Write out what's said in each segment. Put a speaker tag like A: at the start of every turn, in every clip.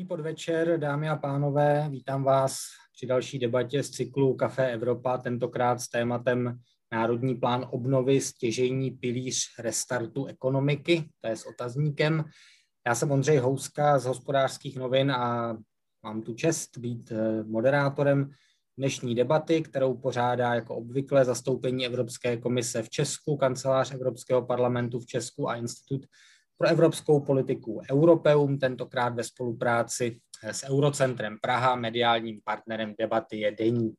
A: Dobrý podvečer, dámy a pánové. Vítám vás při další debatě z cyklu Café Evropa, tentokrát s tématem Národní plán obnovy, stěžení pilíř restartu ekonomiky, to je s otazníkem. Já jsem Ondřej Houska z hospodářských novin a mám tu čest být eh, moderátorem dnešní debaty, kterou pořádá jako obvykle zastoupení Evropské komise v Česku, kancelář Evropského parlamentu v Česku a Institut pro evropskou politiku Europeum, tentokrát ve spolupráci s Eurocentrem Praha, mediálním partnerem debaty je Deník.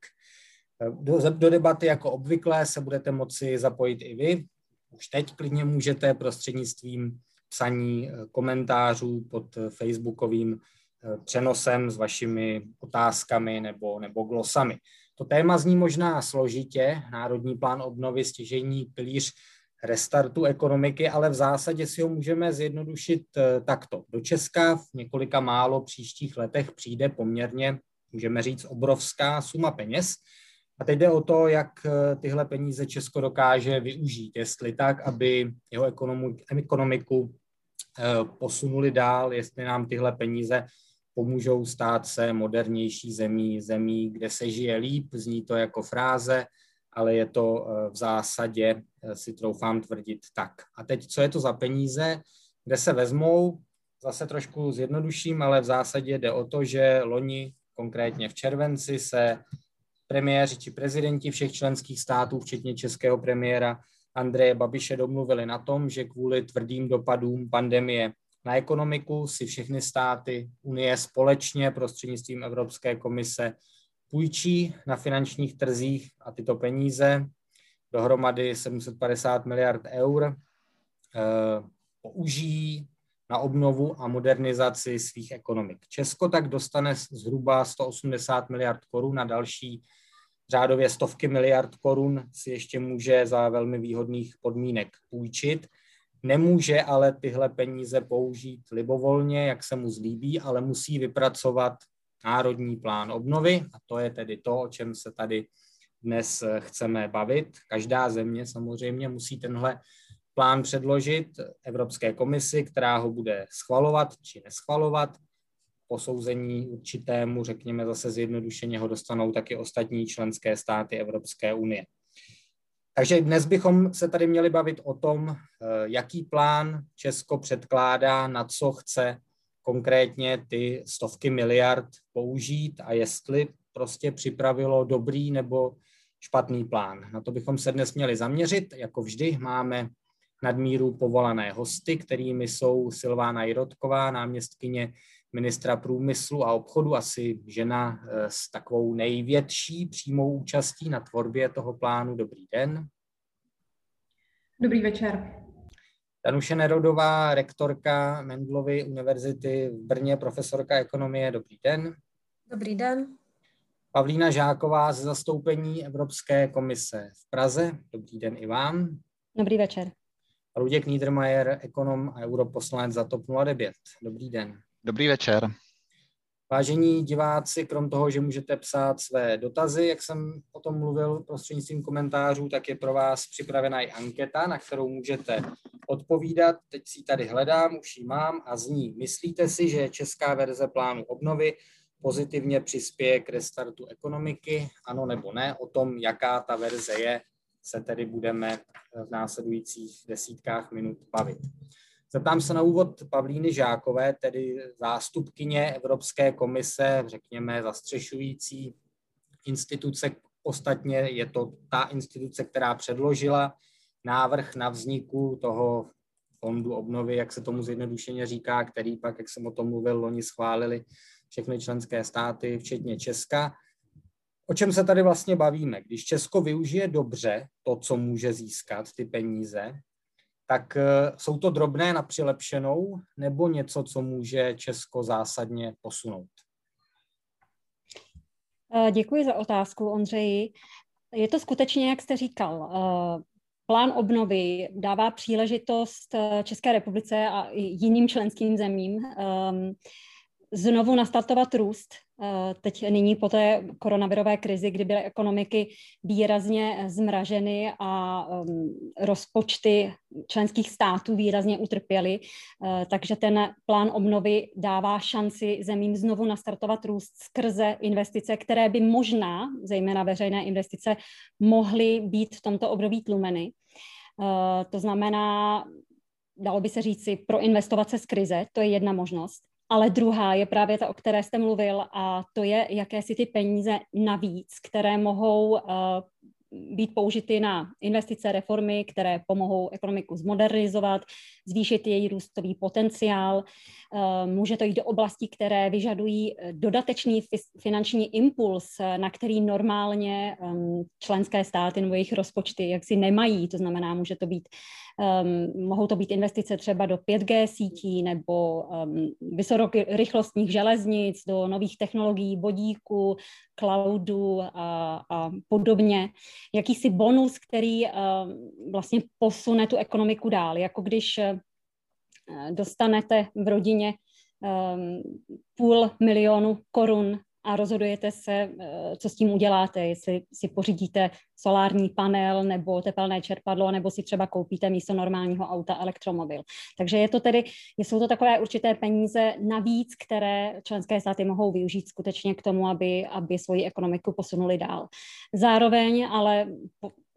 A: Do, do debaty jako obvykle se budete moci zapojit i vy. Už teď klidně můžete prostřednictvím psaní eh, komentářů pod facebookovým eh, přenosem s vašimi otázkami nebo, nebo glosami. To téma zní možná složitě, Národní plán obnovy, stěžení pilíř restartu ekonomiky, ale v zásadě si ho můžeme zjednodušit eh, takto. Do Česka v několika málo příštích letech přijde poměrně, můžeme říct, obrovská suma peněz. A teď jde o to, jak eh, tyhle peníze Česko dokáže využít, jestli tak, aby jeho ekonomiku eh, posunuli dál, jestli nám tyhle peníze pomůžou stát se modernější zemí, zemí, kde se žije líp, zní to jako fráze, ale je to eh, v zásadě, eh, si troufám tvrdit, tak. A teď, co je to za peníze, kde se vezmou, zase trošku zjednoduším, ale v zásadě jde o to, že loni, konkrétně v červenci, se premiéři či prezidenti všech členských států, včetně českého premiéra Andreje Babiše, domluvili na tom, že kvůli tvrdým dopadům pandemie na ekonomiku si všechny státy Unie společně prostřednictvím Evropské komise půjčí na finančních trzích a tyto peníze, dohromady 750 miliard eur, eh, použijí na obnovu a modernizaci svých ekonomik. Česko tak dostane zhruba 180 miliard korun a další řádově stovky miliard korun si ještě může za velmi výhodných podmínek půjčit. Nemůže ale tyhle peníze použít libovolně, jak se mu zlíbí, ale musí vypracovat národní plán obnovy a to je tedy to, o čem se tady dnes chceme bavit. Každá země samozřejmě musí tenhle plán předložit Evropské komisi, která ho bude schvalovat či neschvalovat. Posouzení určitému, řekněme zase zjednodušeně, ho dostanou taky ostatní členské státy Evropské unie. Takže dnes bychom se tady měli bavit o tom, jaký plán Česko předkládá, na co chce konkrétně ty stovky miliard použít a jestli prostě připravilo dobrý nebo špatný plán. Na to bychom se dnes měli zaměřit. Jako vždy máme nadmíru povolané hosty, kterými jsou Silvána Jirotková, náměstkyně ministra průmyslu a obchodu, asi žena eh, s takovou největší přímou účastí na tvorbě toho plánu. Dobrý den.
B: Dobrý večer.
A: Danuše Nerodová, rektorka Mendlovy univerzity v Brně, profesorka ekonomie. Dobrý den.
C: Dobrý den.
A: Pavlína Žáková ze zastoupení Evropské komise v Praze. Dobrý den i vám.
D: Dobrý večer.
A: Luděk Niedermayer, ekonom a europoslanec za TOP 09. Dobrý den.
E: Dobrý večer.
A: Vážení diváci, krom toho, že můžete psát své dotazy, jak jsem o tom mluvil prostřednictvím komentářů, tak je pro vás připravena i anketa, na kterou můžete odpovídat. Teď si ji tady hledám, už ji mám a zní. Myslíte si, že česká verze plánu obnovy pozitivně přispěje k restartu ekonomiky? Ano nebo ne? O tom, jaká ta verze je, se tedy budeme v následujících desítkách minut bavit. Zeptám se na úvod Pavlíny Žákové, tedy zástupkyně Evropské komise, řekněme zastřešující instituce. Ostatně je to ta instituce, která předložila návrh na vzniku toho fondu obnovy, jak se tomu zjednodušeně říká, který pak, jak jsem o tom mluvil, loni schválili všechny členské státy, včetně Česka. O čem se tady vlastně bavíme? Když Česko využije dobře to, co může získat, ty peníze, tak eh, jsou to drobné na přilepšenou nebo něco, co může Česko zásadně posunout?
D: Eh, děkuji za otázku, Ondřeji. Je to skutečně, jak jste říkal, eh, plán obnovy dává příležitost České republice a jiným členským zemím ehm, znovu nastartovat růst. Eh, teď nyní po té koronavirové krizi, kdy byly ekonomiky výrazně zmraženy a um, rozpočty členských států výrazně utrpěly, uh, takže ten plán obnovy dává šanci zemím znovu nastartovat růst skrze investice, které by možná, zejména veřejné investice, mohly být v tomto období tlumeny. To znamená, dalo by se říci, proinvestovat se z krize, to je jedna možnost. Ale druhá je právě ta, o které jste mluvil, a to je, jaké si ty peníze navíc, které mohou uh, být použity na investice, reformy, které pomohou ekonomiku zmodernizovat, zvýšit její růstový potenciál. Eh, může to jít do oblastí, které vyžadují eh, dodatečný finanční impuls, eh, na který normálně ehm, členské státy nebo jejich rozpočty jaksi nemají. To znamená, může to být, um, mohou to být investice třeba do 5G sítí nebo um, vysokorychlostních železnic, do nových technologií, vodíku, cloudu a, a podobně. Jakýsi bonus, který um, vlastně posune tu ekonomiku dál. Jako když dostanete v rodině um, půl milionu korun a rozhodujete se, eh, co s tím uděláte, jestli si pořídíte solární panel nebo tepelné čerpadlo, nebo si třeba koupíte místo normálního auta elektromobil. Takže je to tedy, jsou to takové určité peníze navíc, které členské státy mohou využít skutečně k tomu, aby, aby svoji ekonomiku posunuli dál. Zároveň ale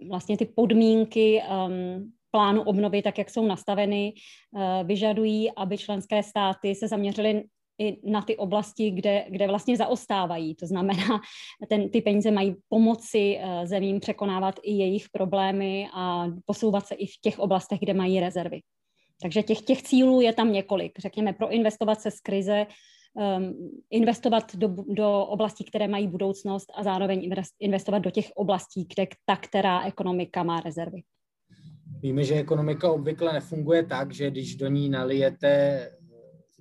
D: vlastně ty podmínky um, plánu obnovy, tak jak jsou nastaveny, eh, vyžadují, aby členské státy se zaměřily i na ty oblasti, kde, kde vlastně zaostávají. To znamená, ten, ty peníze mají pomoci eh, zemím překonávat i jejich problémy a posouvat se i v těch oblastech, kde mají rezervy. Takže těch, těch cílů je tam několik. Řekněme, proinvestovat se z krize, um, investovat do, do oblastí, které mají budoucnost a zároveň investovat do těch oblastí, kde ta která ekonomika má rezervy.
A: Víme, že ekonomika obvykle nefunguje tak, že když do ní nalijete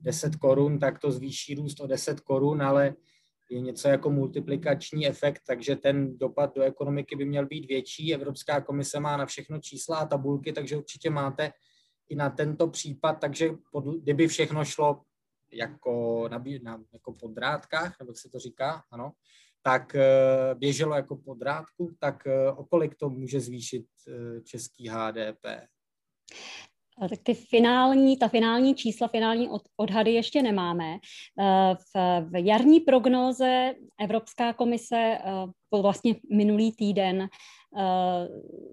A: 10 korun, tak to zvýší růst o 10 korun, ale je něco jako multiplikační efekt, takže ten dopad do ekonomiky by měl být větší. Evropská komise má na všechno čísla a tabulky, takže určitě máte i na tento případ, takže pod, kdyby všechno šlo jako, na, na, jako po drátkách, nebo jak se to říká, ano, tak eh, běželo jako po drátku, tak eh, o to může zvýšit eh, český HDP?
D: Tak ty finální, ta finální čísla, finální odhady ještě nemáme. V, v jarní prognóze Evropská komise vlastně minulý týden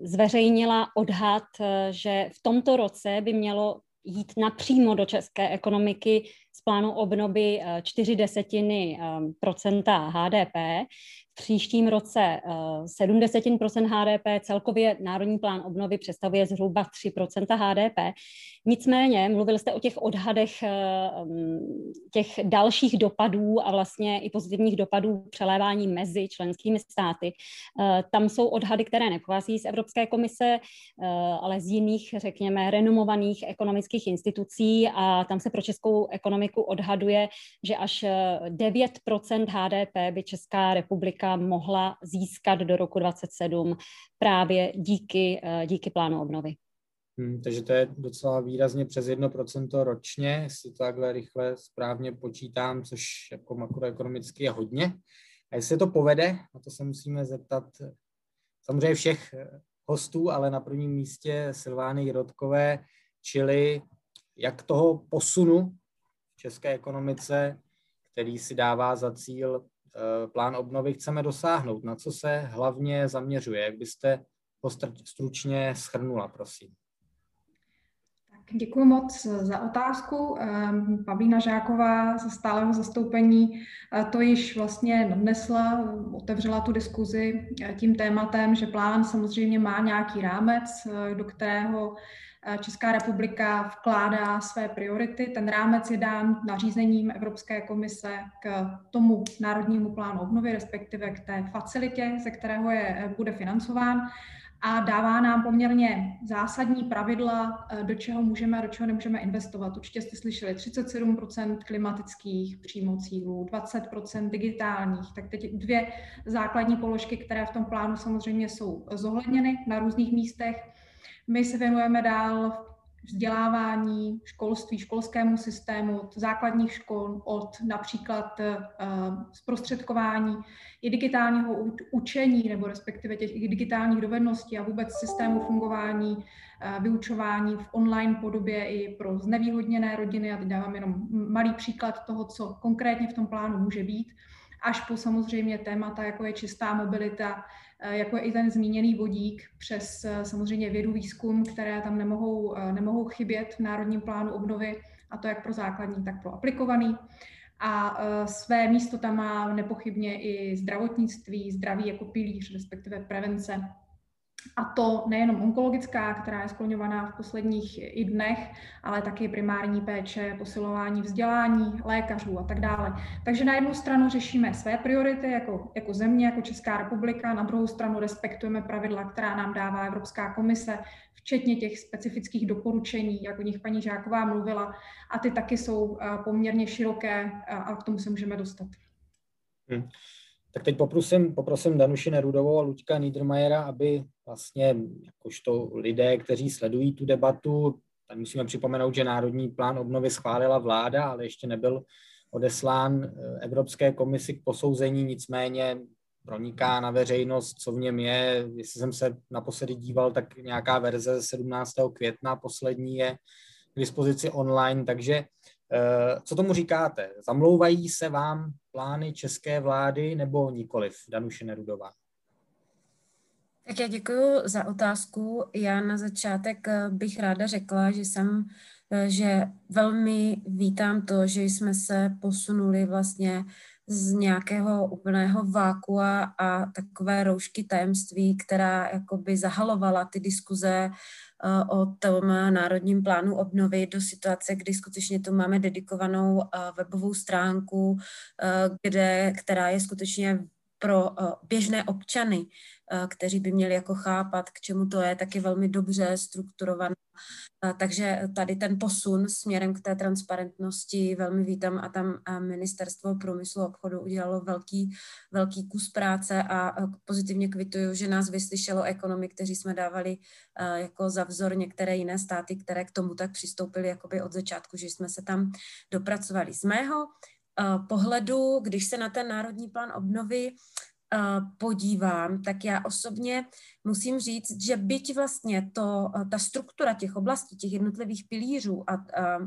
D: zveřejnila odhad, že v tomto roce by mělo jít napřímo do české ekonomiky z plánu obnovy 4 desetiny procenta HDP příštím roce 7 desetin procent HDP, celkově Národní plán obnovy představuje zhruba 3% HDP. Nicméně, mluvil jste o těch odhadech eh, mm, těch dalších dopadů a vlastně i pozitivních dopadů přelévání mezi členskými státy. Eh, tam jsou odhady, které nepochází z Evropské komise, eh, ale z jiných, řekněme, renomovaných ekonomických institucí a tam se pro českou ekonomiku odhaduje, že až 9% HDP by Česká republika mohla získat do roku 2027 právě díky, eh, díky plánu obnovy.
A: Hmm, takže to je docela výrazně přes 1% ročně, jestli to takhle rychle správně počítám, což jako makroekonomicky je hodně. A jestli to povede, na to se musíme zeptat samozřejmě všech eh, hostů, ale na prvním místě Silvány Jirotkové, čili jak toho posunu v české ekonomice, který si dává za cíl Eh, plán obnovy chceme dosáhnout? Na co se hlavně zaměřuje? Jak byste ho stručně schrnula, prosím?
B: Děkuji moc za otázku. Ehm, Pavlína Žáková ze stáleho zastoupení eh, to již vlastně nadnesla, otevřela tu diskuzi eh, tím tématem, že plán samozřejmě má nějaký rámec, do kterého Eh, Česká republika vkládá své priority. Ten rámec je dán nařízením Evropské komise k tomu národnímu plánu obnovy, respektive k té facilitě, ze kterého je, eh, bude financován a dává nám poměrně zásadní pravidla, eh, do čeho můžeme a do čeho nemůžeme investovat. Určitě jste slyšeli 37% klimatických přímo cílů, 20% digitálních. Tak teď dvě základní položky, které v tom plánu samozřejmě jsou zohledněny na různých místech. My se věnujeme dál vzdělávání, školství, školskému systému, od základních škol, od například uh, zprostředkování i digitálního učení nebo respektive těch digitálních dovedností a vůbec systému fungování, uh, vyučování v online podobě i pro znevýhodněné rodiny. A teď dávám jenom malý příklad toho, co konkrétně v tom plánu může být až po samozřejmě témata, jako je čistá mobilita, Eh, jako je i ten zmíněný vodík přes eh, samozřejmě vědu výzkum, které tam nemohou, eh, nemohou chybět v Národním plánu obnovy, a to jak pro základní, tak pro aplikovaný. A své místo tam má nepochybně i zdravotnictví, zdraví jako pilíř, respektive prevence a to nejenom onkologická, která je skloňovaná v posledních i dnech, ale taky primární péče, posilování vzdělání lékařů a tak dále. Takže na jednu stranu řešíme své priority jako, jako země, jako Česká republika, na druhou stranu respektujeme pravidla, která nám dává Evropská komise, včetně těch specifických doporučení, jak o nich paní Žáková mluvila, a ty taky jsou eh, poměrně široké a k tomu se můžeme dostat. Hmm.
A: Tak teď poprosím, poprosím Danuši Nerudovou a Luďka Niedermayera, aby vlastně jakožto lidé, kteří sledují tu debatu, tak musíme připomenout, že Národní plán obnovy schválila vláda, ale ještě nebyl odeslán eh, Evropské komisi k posouzení, nicméně proniká na veřejnost, co v něm je. Jestli jsem se naposledy díval, tak nějaká verze 17. května poslední je k dispozici online, takže Eh, co tomu říkáte? Zamlouvají se vám plány české vlády nebo nikoliv, Danuše Nerudová?
C: Tak já děkuji za otázku. Já na začátek eh, bych ráda řekla, že jsem, eh, že velmi vítám to, že jsme se posunuli vlastně z nějakého úplného vákua a takové roušky tajemství, která jakoby zahalovala ty diskuze Eh, o tom národním plánu obnovy do situace, kdy skutečně tu máme dedikovanou webovou stránku, kde, která je skutečně pro běžné občany Eh, kteří by měli jako chápat, k čemu to je, taky velmi dobře strukturovaná. Eh, takže tady ten posun směrem k té transparentnosti velmi vítám a tam eh, ministerstvo průmyslu a obchodu udělalo velký, velký kus práce a pozitivně kvituju, že nás vyslyšelo ekonomy, kteří jsme dávali jako za vzor některé jiné státy, které k tomu tak přistoupili jakoby od začátku, že jsme se tam dopracovali. Z mého pohledu, když se na ten národní plán obnovy podívám, tak já osobně musím říct, že byť vlastně to, ta struktura těch oblastí, těch jednotlivých pilířů a, a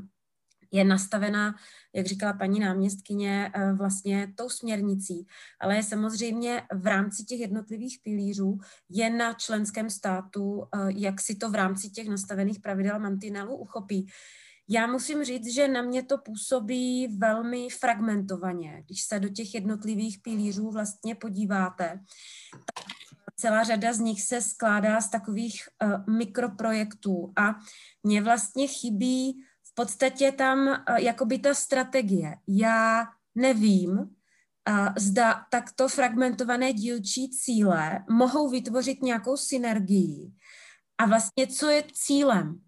C: je nastavená, jak říkala paní náměstkyně, vlastně tou směrnicí, ale je samozřejmě v rámci těch jednotlivých pilířů je na členském státu, jak si to v rámci těch nastavených pravidel mantinelu uchopí. Já musím říct, že na mě to působí velmi fragmentovaně. Když se do těch jednotlivých pilířů vlastně podíváte, tak celá řada z nich se skládá z takových uh, mikroprojektů a mně vlastně chybí v podstatě tam uh, jakoby ta strategie. Já nevím, uh, zda takto fragmentované dílčí cíle mohou vytvořit nějakou synergii a vlastně co je cílem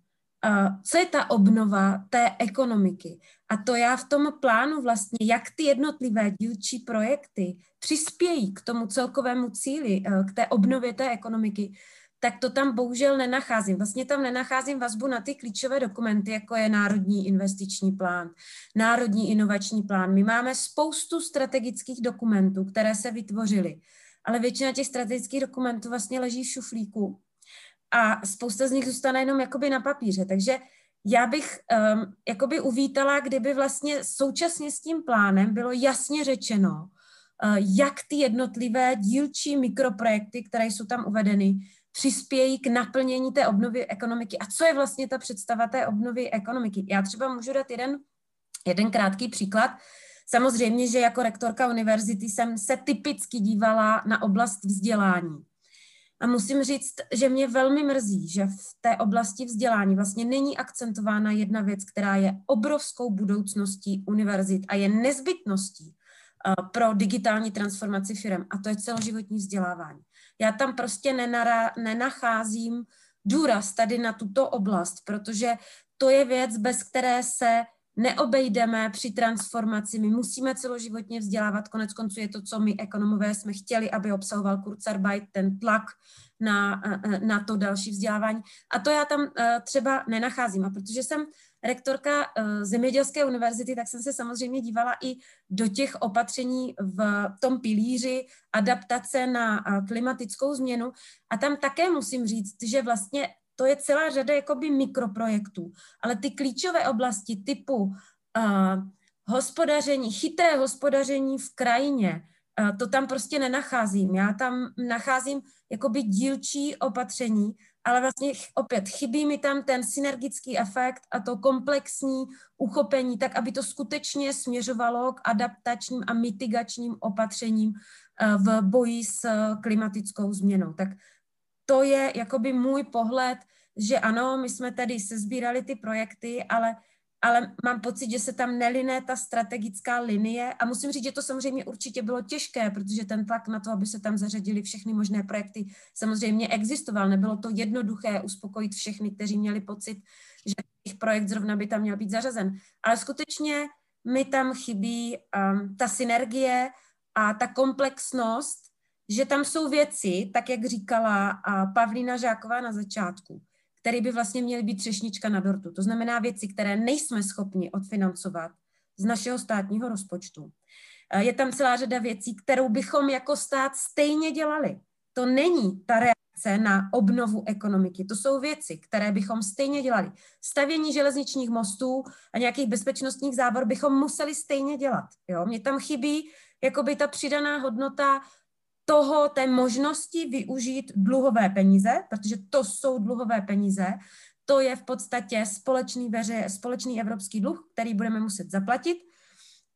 C: co je ta obnova té ekonomiky. A to já v tom plánu vlastně, jak ty jednotlivé dílčí projekty přispějí k tomu celkovému cíli, eh, k té obnově té ekonomiky, tak to tam bohužel nenacházím. Vlastně tam nenacházím vazbu na ty klíčové dokumenty, jako je Národní investiční plán, Národní inovační plán. My máme spoustu strategických dokumentů, které se vytvořily, ale většina těch strategických dokumentů vlastně leží v šuflíku a spousta z nich zůstane jenom jakoby na papíře. Takže já bych um, jakoby uvítala, kdyby vlastně současně s tím plánem bylo jasně řečeno, uh, jak ty jednotlivé dílčí mikroprojekty, které jsou tam uvedeny, přispějí k naplnění té obnovy ekonomiky. A co je vlastně ta představa té obnovy ekonomiky? Já třeba můžu dát jeden, jeden krátký příklad. Samozřejmě, že jako rektorka univerzity jsem se typicky dívala na oblast vzdělání. A musím říct, že mě velmi mrzí, že v té oblasti vzdělání vlastně není akcentována jedna věc, která je obrovskou budoucností univerzit a je nezbytností eh, pro digitální transformaci firm, a to je celoživotní vzdělávání. Já tam prostě nenara, nenacházím důraz tady na tuto oblast, protože to je věc, bez které se neobejdeme při transformaci. My musíme celoživotně vzdělávat. Konec konců je to, co my ekonomové jsme chtěli, aby obsahoval Kurzarbeit, ten tlak na, na to další vzdělávání. A to já tam třeba nenacházím. A protože jsem rektorka Zemědělské univerzity, tak jsem se samozřejmě dívala i do těch opatření v tom pilíři adaptace na klimatickou změnu. A tam také musím říct, že vlastně to je celá řada jakoby mikroprojektů, ale ty klíčové oblasti typu uh, hospodaření, chytré hospodaření v krajině, uh, to tam prostě nenacházím. Já tam nacházím jakoby dílčí opatření, ale vlastně opět chybí mi tam ten synergický efekt a to komplexní uchopení, tak aby to skutečně směřovalo k adaptačním a mitigačním opatřením v boji s klimatickou změnou. Tak to je jakoby můj pohled, že ano, my jsme tady sezbírali ty projekty, ale, ale mám pocit, že se tam neliné ta strategická linie a musím říct, že to samozřejmě určitě bylo těžké, protože ten tlak na to, aby se tam zařadili všechny možné projekty, samozřejmě existoval. Nebylo to jednoduché uspokojit všechny, kteří měli pocit, že jejich projekt zrovna by tam měl být zařazen. Ale skutečně mi tam chybí um, ta synergie a ta komplexnost že tam jsou věci, tak jak říkala Pavlína Žáková na začátku, které by vlastně měly být třešnička na dortu. To znamená věci, které nejsme schopni odfinancovat z našeho státního rozpočtu. Je tam celá řada věcí, kterou bychom jako stát stejně dělali. To není ta reakce na obnovu ekonomiky. To jsou věci, které bychom stejně dělali. Stavění železničních mostů a nějakých bezpečnostních závor bychom museli stejně dělat. Jo? Mně tam chybí jakoby ta přidaná hodnota toho, té možnosti využít dluhové peníze, protože to jsou dluhové peníze, to je v podstatě společný, veře, společný evropský dluh, který budeme muset zaplatit.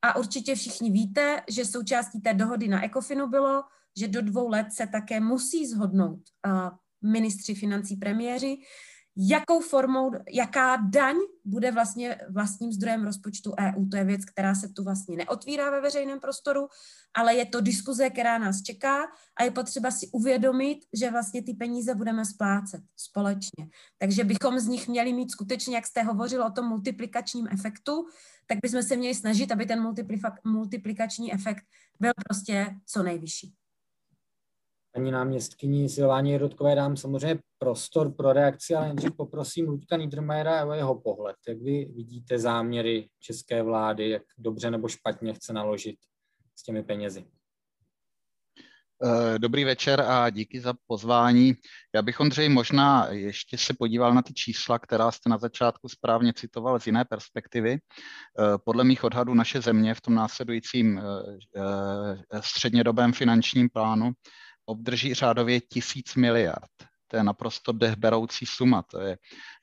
C: A určitě všichni víte, že součástí té dohody na ECOFINu bylo, že do dvou let se také musí zhodnout uh, ministři financí premiéři, jakou formou, jaká daň bude vlastně vlastním zdrojem rozpočtu EU. To je věc, která se tu vlastně neotvírá ve veřejném prostoru, ale je to diskuze, která nás čeká a je potřeba si uvědomit, že vlastně ty peníze budeme splácet společně. Takže bychom z nich měli mít skutečně, jak jste hovořil o tom multiplikačním efektu, tak bychom se měli snažit, aby ten multiplikační efekt byl prostě co nejvyšší
A: paní náměstkyni Silváně Rodkové dám samozřejmě prostor pro reakci, ale nejdřív poprosím Luďka Niedermayera o jeho pohled. Jak vy vidíte záměry české vlády, jak dobře nebo špatně chce naložit s těmi penězi?
E: Eh, dobrý večer a díky za pozvání. Já bych, Ondřej, možná ještě se podíval na ty čísla, která jste na začátku správně citoval z jiné perspektivy. Eh, podle mých odhadů naše země v tom následujícím eh, střednědobém finančním plánu obdrží řádově tisíc miliard. To je naprosto dechberoucí suma, to je,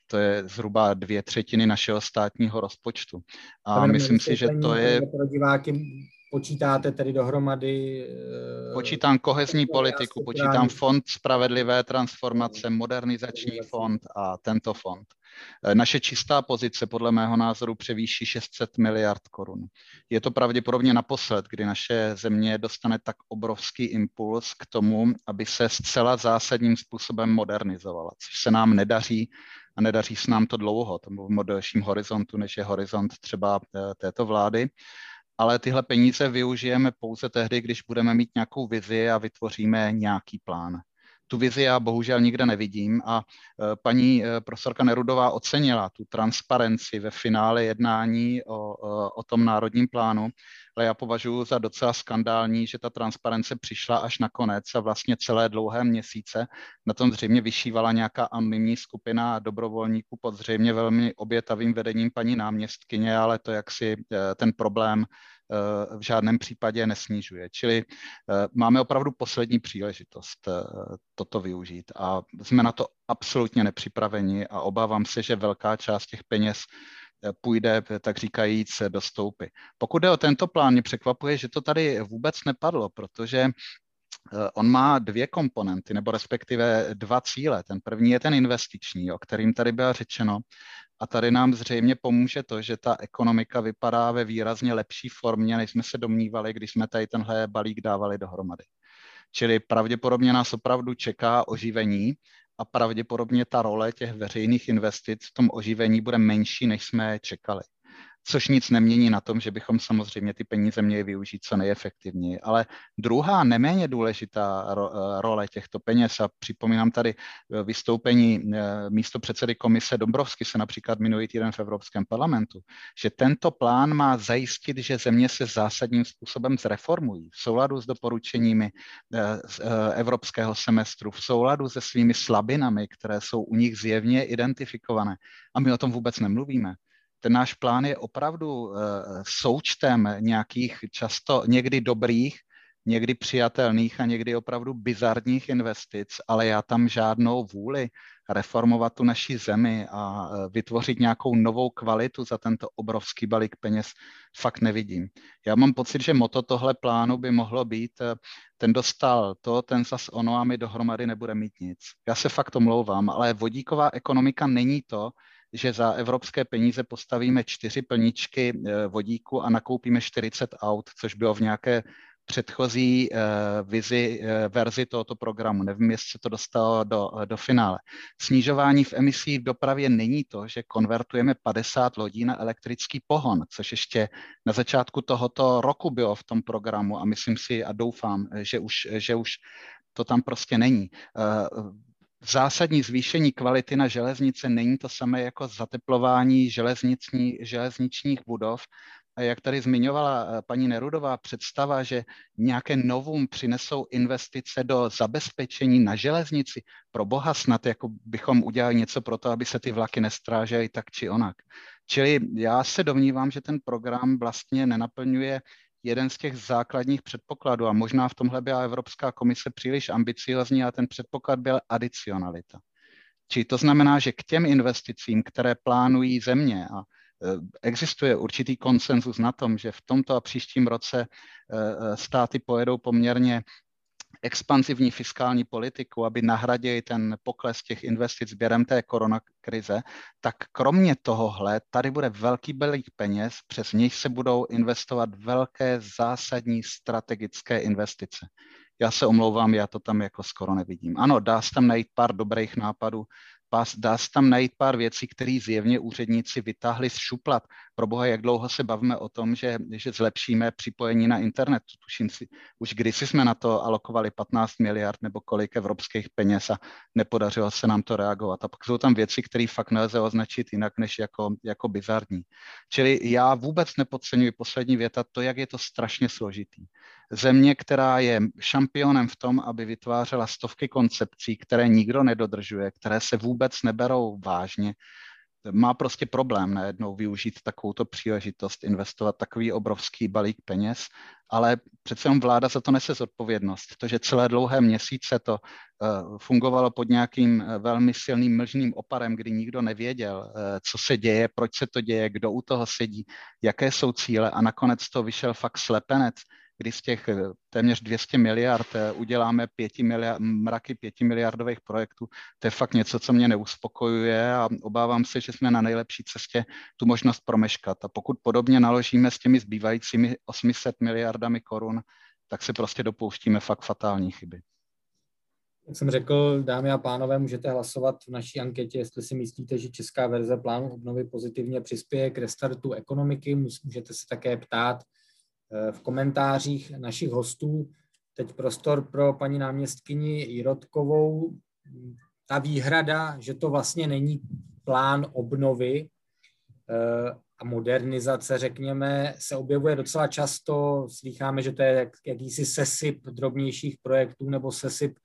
E: to je zhruba dvě třetiny našeho státního rozpočtu. A myslím si, že to je...
A: Pro diváky počítáte tedy dohromady?
E: Eh, počítám kohezní politiku, počítám fond spravedlivé transformace, modernizační fond a tento fond. Eh, naše čistá pozice podle mého názoru převýší 600 miliard korun. Je to pravděpodobně naposled, kdy naše země dostane tak obrovský impuls k tomu, aby se zcela zásadním způsobem modernizovala, což se nám nedaří a nedaří se nám to dlouho, tomu v delším horizontu, než je horizont třeba eh, této vlády ale tyhle peníze využijeme pouze tehdy, když budeme mít nějakou vizi a vytvoříme nějaký plán. Tu vizi já bohužel nikde nevidím a e, paní e, profesorka Nerudová ocenila tu transparenci ve finále jednání o, e, o tom národním plánu, ale já považuji za docela skandální, že ta transparence přišla až na konec a vlastně celé dlouhé měsíce na tom zřejmě vyšívala nějaká anonymní skupina dobrovolníků pod zřejmě velmi obětavým vedením paní náměstkyně, ale to jaksi ten problém v žádném případě nesnižuje. Čili eh, máme opravdu poslední příležitost eh, toto využít a jsme na to absolutně nepřipraveni a obávám se, že velká část těch peněz eh, půjde, tak říkajíc, do stoupy. Pokud jde o tento plán, mě překvapuje, že to tady vůbec nepadlo, protože On má dvě komponenty, nebo respektive dva cíle. Ten první je ten investiční, o kterým tady bylo řečeno, a tady nám zřejmě pomůže to, že ta ekonomika vypadá ve výrazně lepší formě, než jsme se domnívali, když jsme tady tenhle balík dávali dohromady. Čili pravděpodobně nás opravdu čeká oživení a pravděpodobně ta role těch veřejných investic v tom oživení bude menší, než jsme čekali. Což nic nemění na tom, že bychom samozřejmě ty peníze měli využít co nejefektivněji. Ale druhá, neméně důležitá role těchto peněz, a připomínám tady vystoupení místo předsedy komise Dombrovsky se například minulý týden v Evropském parlamentu, že tento plán má zajistit, že země se zásadním způsobem zreformují v souladu s doporučeními evropského semestru, v souladu se svými slabinami, které jsou u nich zjevně identifikované. A my o tom vůbec nemluvíme ten náš plán je opravdu eh, součtem nějakých často někdy dobrých, někdy přijatelných a někdy opravdu bizarních investic, ale já tam žádnou vůli reformovat tu naší zemi a eh, vytvořit nějakou novou kvalitu za tento obrovský balík peněz fakt nevidím. Já mám pocit, že moto tohle plánu by mohlo být, eh, ten dostal to, ten zas ono a my dohromady nebude mít nic. Já se fakt omlouvám, ale vodíková ekonomika není to, že za evropské peníze postavíme čtyři plničky eh, vodíku a nakoupíme 40 aut, což bylo v nějaké předchozí uh, vizi, uh, verzi tohoto programu. Nevím, jestli se to dostalo do, do finále. Snižování v emisí v dopravě není to, že konvertujeme 50 lodí na elektrický pohon, což ještě na začátku tohoto roku bylo v tom programu a myslím si a doufám, že už, že už to tam prostě není. Zásadní zvýšení kvality na železnice není to samé jako zateplování železniční, železničních budov. A jak tady zmiňovala eh, paní Nerudová, představa, že nějaké novum přinesou investice do zabezpečení na železnici, pro boha snad jako bychom udělali něco pro to, aby se ty vlaky nestrážely tak či onak. Čili já se domnívám, že ten program vlastně nenaplňuje jeden z těch základních předpokladů a možná v tomhle byla Evropská komise příliš ambiciozní a ten předpoklad byl adicionalita. Či to znamená, že k těm investicím, které plánují země a e, existuje určitý konsenzus na tom, že v tomto a příštím roce e, e, státy pojedou poměrně expanzivní fiskální politiku, aby nahradili ten pokles těch investic během té koronakrize, tak kromě tohohle tady bude velký balík peněz, přes něj se budou investovat velké zásadní strategické investice. Já se omlouvám, já to tam jako skoro nevidím. Ano, dá se tam najít pár dobrých nápadů, dá se tam najít pár věcí, které zjevně úředníci vytáhli z šuplat. Pro boha, jak dlouho se bavíme o tom, že, že zlepšíme připojení na internet. Tuším si, už kdysi jsme na to alokovali 15 miliard nebo kolik evropských peněz a nepodařilo se nám to reagovat. A pak jsou tam věci, které fakt nelze označit jinak než jako, jako bizarní. Čili já vůbec nepodceňuji poslední věta to, jak je to strašně složitý země, která je šampionem v tom, aby vytvářela stovky koncepcí, které nikdo nedodržuje, které se vůbec neberou vážně, má prostě problém najednou využít takovouto příležitost, investovat takový obrovský balík peněz, ale přece jenom vláda za to nese zodpovědnost. To, že celé dlouhé měsíce to uh, fungovalo pod nějakým uh, velmi silným mlžným oparem, kdy nikdo nevěděl, uh, co se děje, proč se to děje, kdo u toho sedí, jaké jsou cíle a nakonec to vyšel fakt slepenec, kdy z těch eh, téměř 200 miliard eh, uděláme pěti miliard, mraky pěti miliardových projektů, to je fakt něco, co mě neuspokojuje a obávám se, že jsme na nejlepší cestě tu možnost promeškat. A pokud podobně naložíme s těmi zbývajícími 800 miliardami korun, tak se prostě dopouštíme fakt fatální chyby.
A: Jak jsem řekl, dámy a pánové, můžete hlasovat v naší anketě, jestli si myslíte, že česká verze plánu obnovy pozitivně přispěje k restartu ekonomiky. Můžete se také ptát, v komentářích našich hostů. Teď prostor pro paní náměstkyni Jirotkovou. Ta výhrada, že to vlastně není plán obnovy eh, a modernizace, řekněme, se objevuje docela často. Slycháme, že to je jakýsi sesyp drobnějších projektů nebo sesyp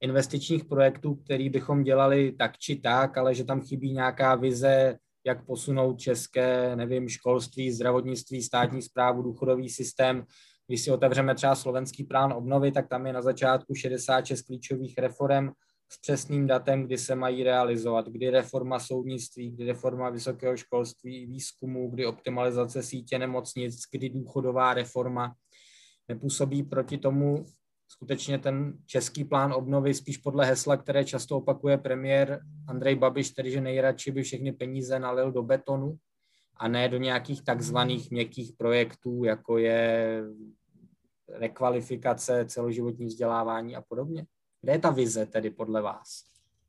A: investičních projektů, který bychom dělali tak či tak, ale že tam chybí nějaká vize jak posunout české, nevím, školství, zdravotnictví, státní zprávu, důchodový systém. Když si otevřeme třeba slovenský plán obnovy, tak tam je na začátku 66 klíčových reform s přesným datem, kdy se mají realizovat, kdy reforma soudnictví, kdy reforma vysokého školství, výzkumu, kdy optimalizace sítě nemocnic, kdy důchodová reforma nepůsobí proti tomu skutečně ten český plán obnovy spíš podle hesla, které často opakuje premiér Andrej Babiš, tedy že nejradši by všechny peníze nalil do betonu a ne do nějakých takzvaných měkkých projektů, jako je rekvalifikace, celoživotní vzdělávání a podobně. Kde je ta vize tedy podle vás?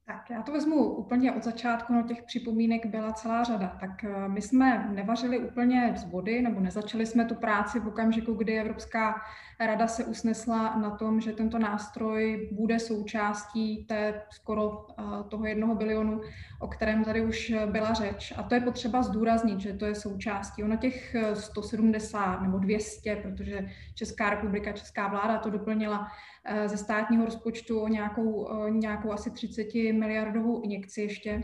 B: Tak já to vezmu úplně od začátku, no těch připomínek byla celá řada. Tak eh, my jsme nevařili úplně z vody, nebo nezačali jsme tu práci v okamžiku, kdy Evropská rada se usnesla na tom, že tento nástroj bude součástí té skoro eh, toho jednoho bilionu, o kterém tady už byla řeč. A to je potřeba zdůraznit, že to je součástí. Ono těch 170 eh, nebo 200, protože Česká republika, Česká vláda to doplnila ze státního rozpočtu o nějakou, nějakou asi 30 miliardovou injekci ještě,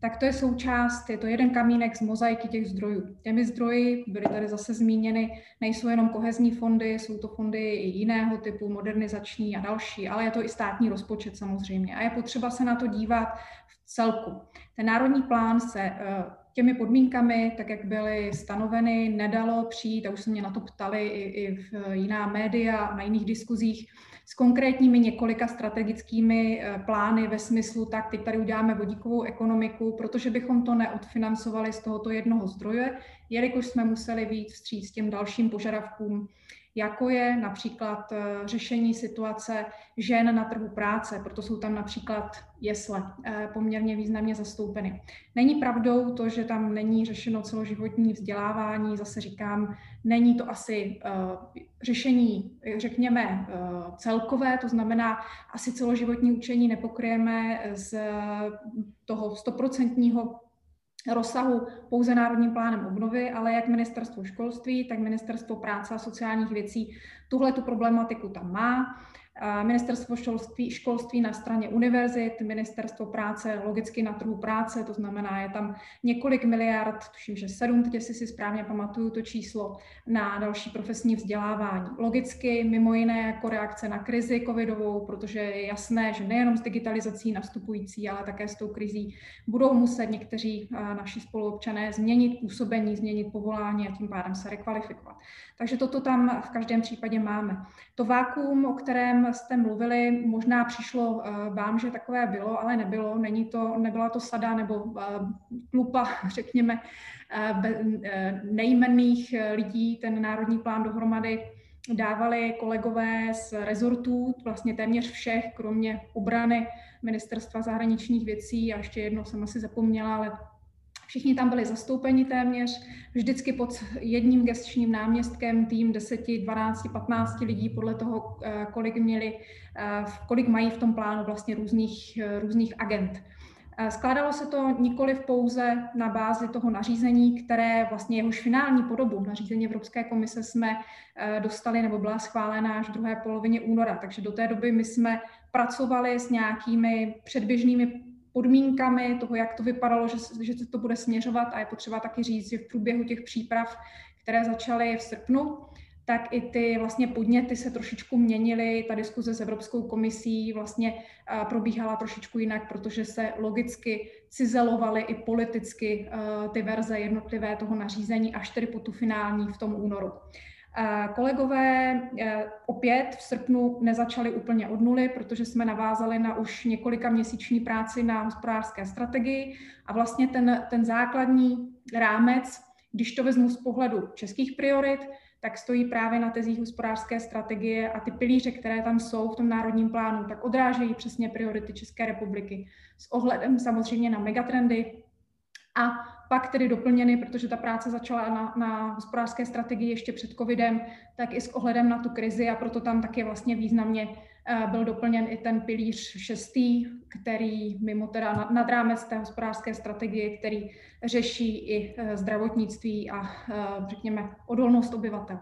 B: tak to je součást, je to jeden kamínek z mozaiky těch zdrojů. Těmi zdroji byly tady zase zmíněny, nejsou jenom kohezní fondy, jsou to fondy i jiného typu, modernizační a další, ale je to i státní rozpočet samozřejmě. A je potřeba se na to dívat v celku. Ten národní plán se eh, těmi podmínkami, tak jak byly stanoveny, nedalo přijít, a už se mě na to ptali i, i v jiná média, na jiných diskuzích, s konkrétními několika strategickými eh, plány ve smyslu, tak teď tady uděláme vodíkovou ekonomiku, protože bychom to neodfinancovali z tohoto jednoho zdroje, jelikož jsme museli víc vstříc těm dalším požadavkům jako je například eh, řešení situace žen na trhu práce, proto jsou tam například jesle eh, poměrně významně zastoupeny. Není pravdou to, že tam není řešeno celoživotní vzdělávání, zase říkám, není to asi eh, řešení, řekněme, celkové, to znamená, asi celoživotní učení nepokryjeme z toho stoprocentního rozsahu pouze Národním plánem obnovy, ale jak ministerstvo školství, tak ministerstvo práce a sociálních věcí tuhle tu problematiku tam má ministerstvo školství, školství na straně univerzit, ministerstvo práce logicky na trhu práce, to znamená, je tam několik miliard, tuším, že sedm, teď si správně pamatuju to číslo, na další profesní vzdělávání. Logicky, mimo jiné jako reakce na krizi covidovou, protože je jasné, že nejenom s digitalizací nastupující, ale také s tou krizí budou muset někteří naši spoluobčané změnit působení, změnit povolání a tím pádem se rekvalifikovat. Takže toto tam v každém případě máme. To vákuum, o kterém jste mluvili, možná přišlo eh, vám, že takové bylo, ale nebylo. Není to, nebyla to sada nebo klupa, eh, řekněme, eh, nejmenných lidí, ten národní plán dohromady dávali kolegové z rezortů, vlastně téměř všech, kromě obrany, ministerstva zahraničních věcí a ještě jedno jsem asi zapomněla, ale Všichni tam byli zastoupeni téměř, vždycky pod jedním gestčním náměstkem, tým 10, 12, 15 lidí podle toho, eh, kolik měli, eh, kolik mají v tom plánu vlastně různých, eh, různých agent. Skládalo se to nikoli pouze na bázi toho nařízení, které vlastně jehož finální podobu, nařízení Evropské komise jsme dostali nebo byla schválena až v druhé polovině února. Takže do té doby my jsme pracovali s nějakými předběžnými podmínkami toho, jak to vypadalo, že, že to bude směřovat a je potřeba taky říct, že v průběhu těch příprav, které začaly v srpnu, tak i ty vlastně podněty se trošičku měnily, ta diskuze s Evropskou komisí vlastně probíhala trošičku jinak, protože se logicky cizelovaly i politicky ty verze jednotlivé toho nařízení až tedy po tu finální v tom únoru. Kolegové e, opět v srpnu nezačali úplně od nuly, protože jsme navázali na už několika měsíční práci na hospodářské strategii a vlastně ten, ten základní rámec, když to vezmu z pohledu českých priorit, tak stojí právě na tezích hospodářské strategie a ty pilíře, které tam jsou v tom národním plánu, tak odrážejí přesně priority České republiky s ohledem samozřejmě na megatrendy a pak tedy doplněny, protože ta práce začala na, na hospodářské strategii ještě před covidem, tak i s ohledem na tu krizi a proto tam taky vlastně významně eh, byl doplněn i ten pilíř šestý, který mimo teda nad, rámec té hospodářské strategie, který řeší i eh, zdravotnictví a eh, řekněme odolnost obyvatel.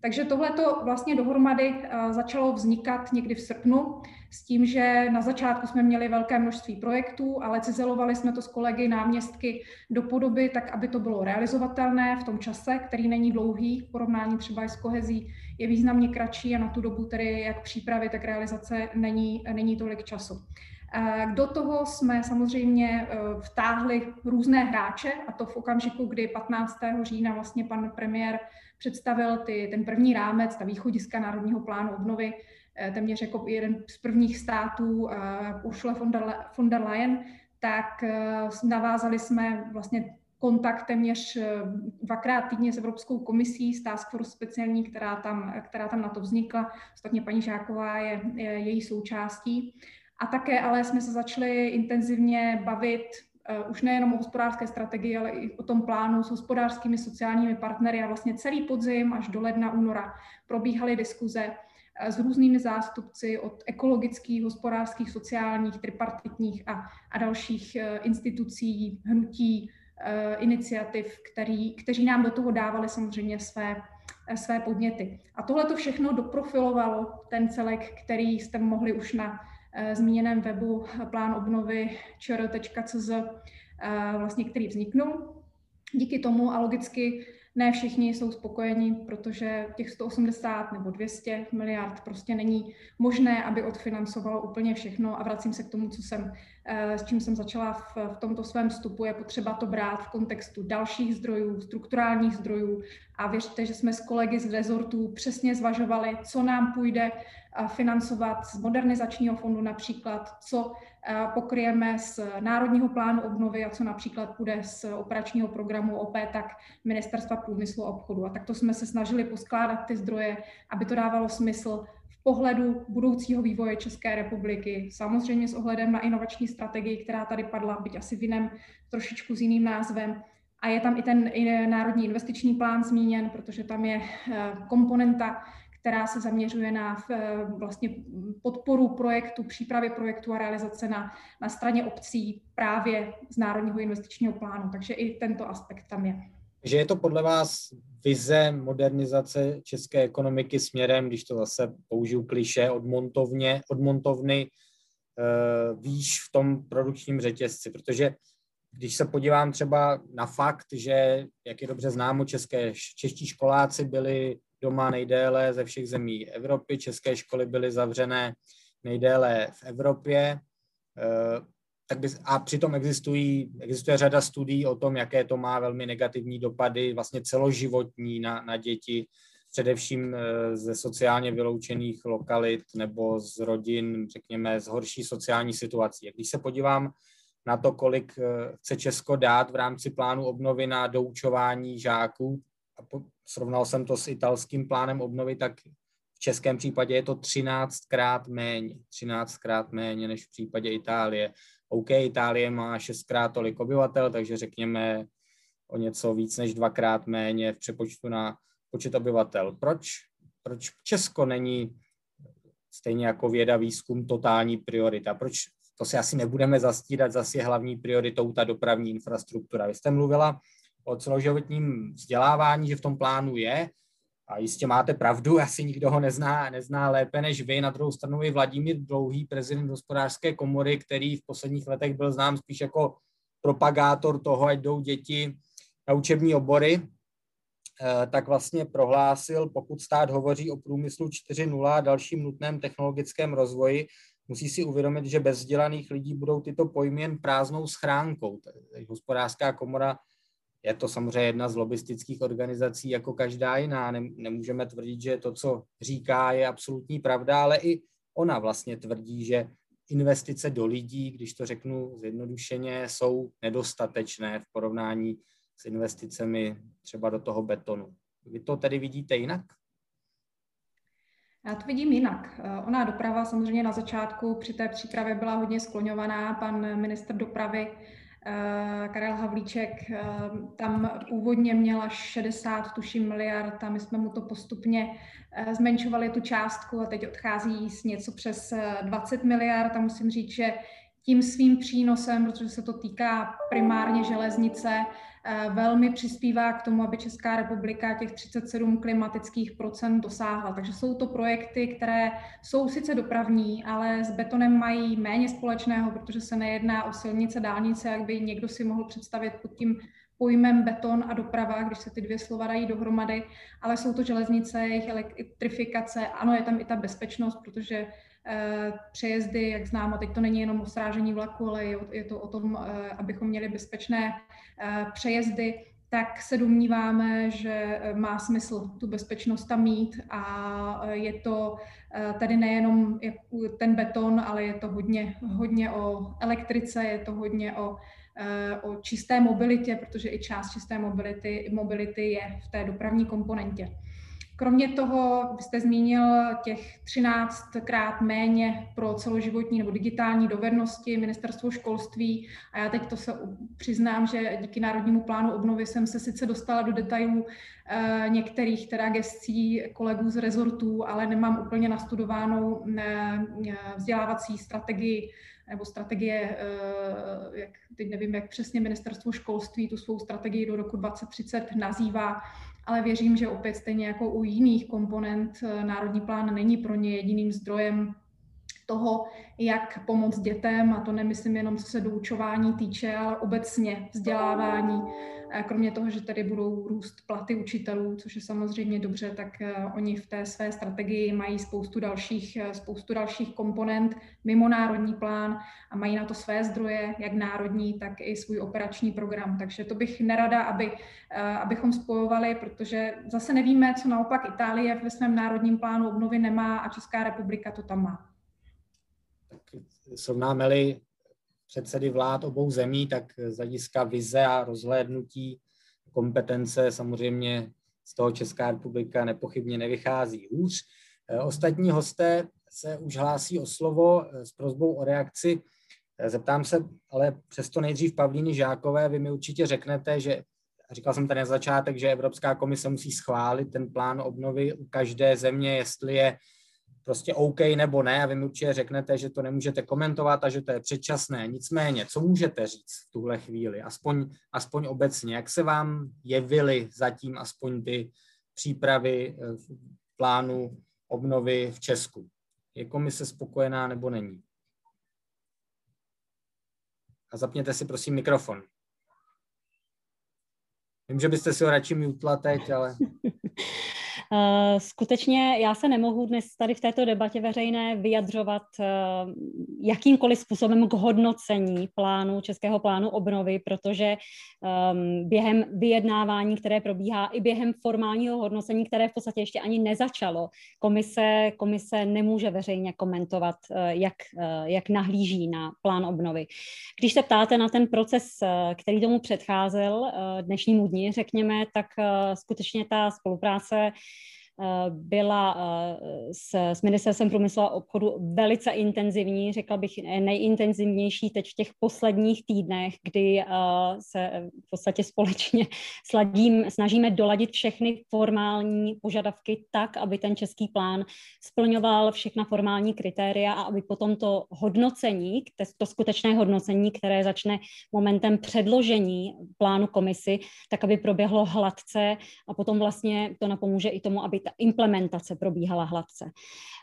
B: Takže tohle to vlastně dohromady eh, začalo vznikat někdy v srpnu s tím, že na začátku jsme měli velké množství projektů, ale cizelovali jsme to s kolegy náměstky do podoby, tak aby to bylo realizovatelné v tom čase, který není dlouhý, v porovnání třeba i s kohezí je významně kratší a na tu dobu tedy jak přípravy, tak realizace není, není tolik času. Eh, do toho jsme samozřejmě eh, vtáhli různé hráče, a to v okamžiku, kdy 15. října vlastně pan premiér představil ty, ten první rámec, ta východiska Národního plánu obnovy, eh, téměř jako jeden z prvních států Ursula von von der Leyen, tak navázali jsme vlastně kontakt téměř dvakrát týdně s Evropskou komisí, s Task Force speciální, která tam, která tam na to vznikla. Ostatně paní Žáková je, je její součástí. A také ale jsme se začali intenzivně bavit už nejenom o hospodářské strategii, ale i o tom plánu s hospodářskými sociálními partnery a vlastně celý podzim až do ledna, února probíhaly diskuze s různými zástupci od ekologických, hospodářských, sociálních, tripartitních a, a dalších institucí, hnutí, iniciativ, který, kteří nám do toho dávali samozřejmě své Eh, své podněty. A tohle to všechno doprofilovalo ten celek, který jste mohli už na eh, zmíněném webu plán obnovy čr.cz, eh, vlastně, který vzniknul. Díky tomu a logicky ne všichni jsou spokojeni, protože těch 180 nebo 200 miliard prostě není možné, aby odfinancovalo úplně všechno. A vracím se k tomu, co jsem, eh, s čím jsem začala v, v tomto svém vstupu. Je potřeba to brát v kontextu dalších zdrojů, strukturálních zdrojů. A věřte, že jsme s kolegy z rezortů přesně zvažovali, co nám půjde financovat z modernizačního fondu například, co pokryjeme z Národního plánu obnovy a co například půjde z operačního programu OP, tak Ministerstva průmyslu a obchodu. A takto jsme se snažili poskládat ty zdroje, aby to dávalo smysl pohledu budoucího vývoje České republiky, samozřejmě s ohledem na inovační strategii, která tady padla, byť asi v jiném, trošičku s jiným názvem. A je tam i ten národní investiční plán zmíněn, protože tam je eh, komponenta, která se zaměřuje na eh, vlastně podporu projektu, přípravy projektu a realizace na, na straně obcí právě z Národního investičního plánu. Takže i tento aspekt tam je.
A: Že je to podle vás vize modernizace české ekonomiky směrem, když to zase použiju kliše, od, montovně, od montovny uh, výš v tom produkčním řetězci, protože když se podívám třeba na fakt, že, jak je dobře známo, české, čeští školáci byli doma nejdéle ze všech zemí Evropy. České školy byly zavřené nejdéle v Evropě. Tak by, a přitom existují, existuje řada studií o tom, jaké to má velmi negativní dopady, vlastně celoživotní na, na děti, především eh, ze sociálně vyloučených lokalit nebo z rodin, řekněme, z horší sociální situací. Když se podívám na to, kolik eh, chce Česko dát v rámci plánu obnovy na doučování žáků, a po, srovnal jsem to s italským plánem obnovy, tak v českém případě je to 13krát méně. 13krát méně než v případě Itálie. OK, Itálie má šestkrát tolik obyvatel, takže řekněme o něco víc než dvakrát méně v přepočtu na počet obyvatel. Proč? Proč Česko není stejně jako věda, výzkum, totální priorita? Proč to si asi nebudeme zastírat, zase je hlavní prioritou ta dopravní infrastruktura. Vy jste mluvila o celoživotním vzdělávání, že v tom plánu je. A jistě máte pravdu, asi nikdo ho nezná, nezná lépe než vy. Na druhou stranu i Vladimír Dlouhý, prezident hospodářské komory, který v posledních letech byl znám spíš jako propagátor toho, ať jdou děti na učební obory, eh, tak vlastně prohlásil, pokud stát hovoří o průmyslu 4.0 a dalším nutném technologickém rozvoji, musí si uvědomit, že bez vzdělaných lidí budou tyto pojmy jen prázdnou schránkou. Hospodářská komora je to samozřejmě jedna z lobistických organizací jako každá jiná. Nemůžeme tvrdit, že to, co říká, je absolutní pravda, ale i ona vlastně tvrdí, že investice do lidí, když to řeknu zjednodušeně, jsou nedostatečné v porovnání s investicemi třeba do toho betonu. Vy to tedy vidíte jinak?
B: Já to vidím jinak. Ona doprava samozřejmě na začátku při té přípravě byla hodně skloňovaná. Pan minister dopravy Karel Havlíček eh, tam původně měla 60, tuším, miliard a my jsme mu to postupně eh, zmenšovali tu částku a teď odchází s něco přes 20 miliard a musím říct, že tím svým přínosem, protože se to týká primárně železnice, eh, velmi přispívá k tomu, aby Česká republika těch 37 klimatických procent dosáhla. Takže jsou to projekty, které jsou sice dopravní, ale s betonem mají méně společného, protože se nejedná o silnice, dálnice, jak by někdo si mohl představit pod tím pojmem beton a doprava, když se ty dvě slova dají dohromady, ale jsou to železnice, jejich elektrifikace, ano, je tam i ta bezpečnost, protože Eh, přejezdy, jak známo, teď to není jenom o srážení vlaku, ale je to o tom, eh, abychom měli bezpečné eh, přejezdy, tak se domníváme, že má smysl tu bezpečnost tam mít a je to tady nejenom ten beton, ale je to hodně, hodně o elektrice, je to hodně o, o čisté mobilitě, protože i část čisté mobility, mobility je v té dopravní komponentě. Kromě toho, jste zmínil těch 13krát méně pro celoživotní nebo digitální dovednosti ministerstvo školství. A já teď to se přiznám, že díky Národnímu plánu obnovy jsem se sice dostala do detailů eh, některých teda gestcí kolegů z rezortů, ale nemám úplně nastudovánou eh, vzdělávací strategii nebo strategie, eh, jak, teď nevím, jak přesně ministerstvo školství tu svou strategii do roku 2030 nazývá, ale věřím, že opět stejně jako u jiných komponent eh, Národní plán není pro ně jediným zdrojem toho, jak pomoct dětem, a to nemyslím jenom co se doučování týče, ale obecně vzdělávání. Kromě toho, že tady budou růst platy učitelů, což je samozřejmě dobře, tak eh, oni v té své strategii mají spoustu dalších, eh, spoustu dalších komponent mimo národní plán a mají na to své zdroje, jak národní, tak i svůj operační program. Takže to bych nerada, aby, eh, abychom spojovali, protože zase nevíme, co naopak Itálie ve svém národním plánu obnovy nemá a Česká republika to tam má
A: srovnáme-li předsedy vlád obou zemí, tak z hlediska vize a rozhlédnutí kompetence samozřejmě z toho Česká republika nepochybně nevychází hůř. Ostatní hosté se už hlásí o slovo s prozbou o reakci. Zeptám se, ale přesto nejdřív Pavlíny Žákové, vy mi určitě řeknete, že říkal jsem tady na začátek, že Evropská komise musí schválit ten plán obnovy u každé země, jestli je prostě OK nebo ne a vy mi určitě řeknete, že to nemůžete komentovat a že to je předčasné. Nicméně, co můžete říct v tuhle chvíli, aspoň, aspoň obecně, jak se vám jevily zatím aspoň ty přípravy eh, plánu obnovy v Česku? Je komise spokojená nebo není? A zapněte si prosím mikrofon. Vím, že byste si ho radši mutla teď, ale...
D: Eh, skutečně já se nemohu dnes tady v této debatě veřejné vyjadřovat eh, jakýmkoliv způsobem k hodnocení plánu, českého plánu obnovy, protože ehm, během vyjednávání, které probíhá, i během formálního hodnocení, které v podstatě ještě ani nezačalo, komise, komise nemůže veřejně komentovat, eh, jak, jak nahlíží na plán obnovy. Když se ptáte na ten proces, který tomu předcházel dnešnímu dni, řekněme, tak skutečně ta spolupráce byla eh, s, s ministerstvem průmyslu a obchodu velice intenzivní, řekla bych nejintenzivnější teď v těch posledních týdnech, kdy eh, se v podstatě společně sladím, snažíme doladit všechny formální požadavky tak, aby ten český plán splňoval všechna formální kritéria a aby potom to hodnocení, to skutečné hodnocení, které začne momentem předložení plánu komisi, tak aby proběhlo hladce a potom vlastně to napomůže i tomu, aby implementace probíhala hladce.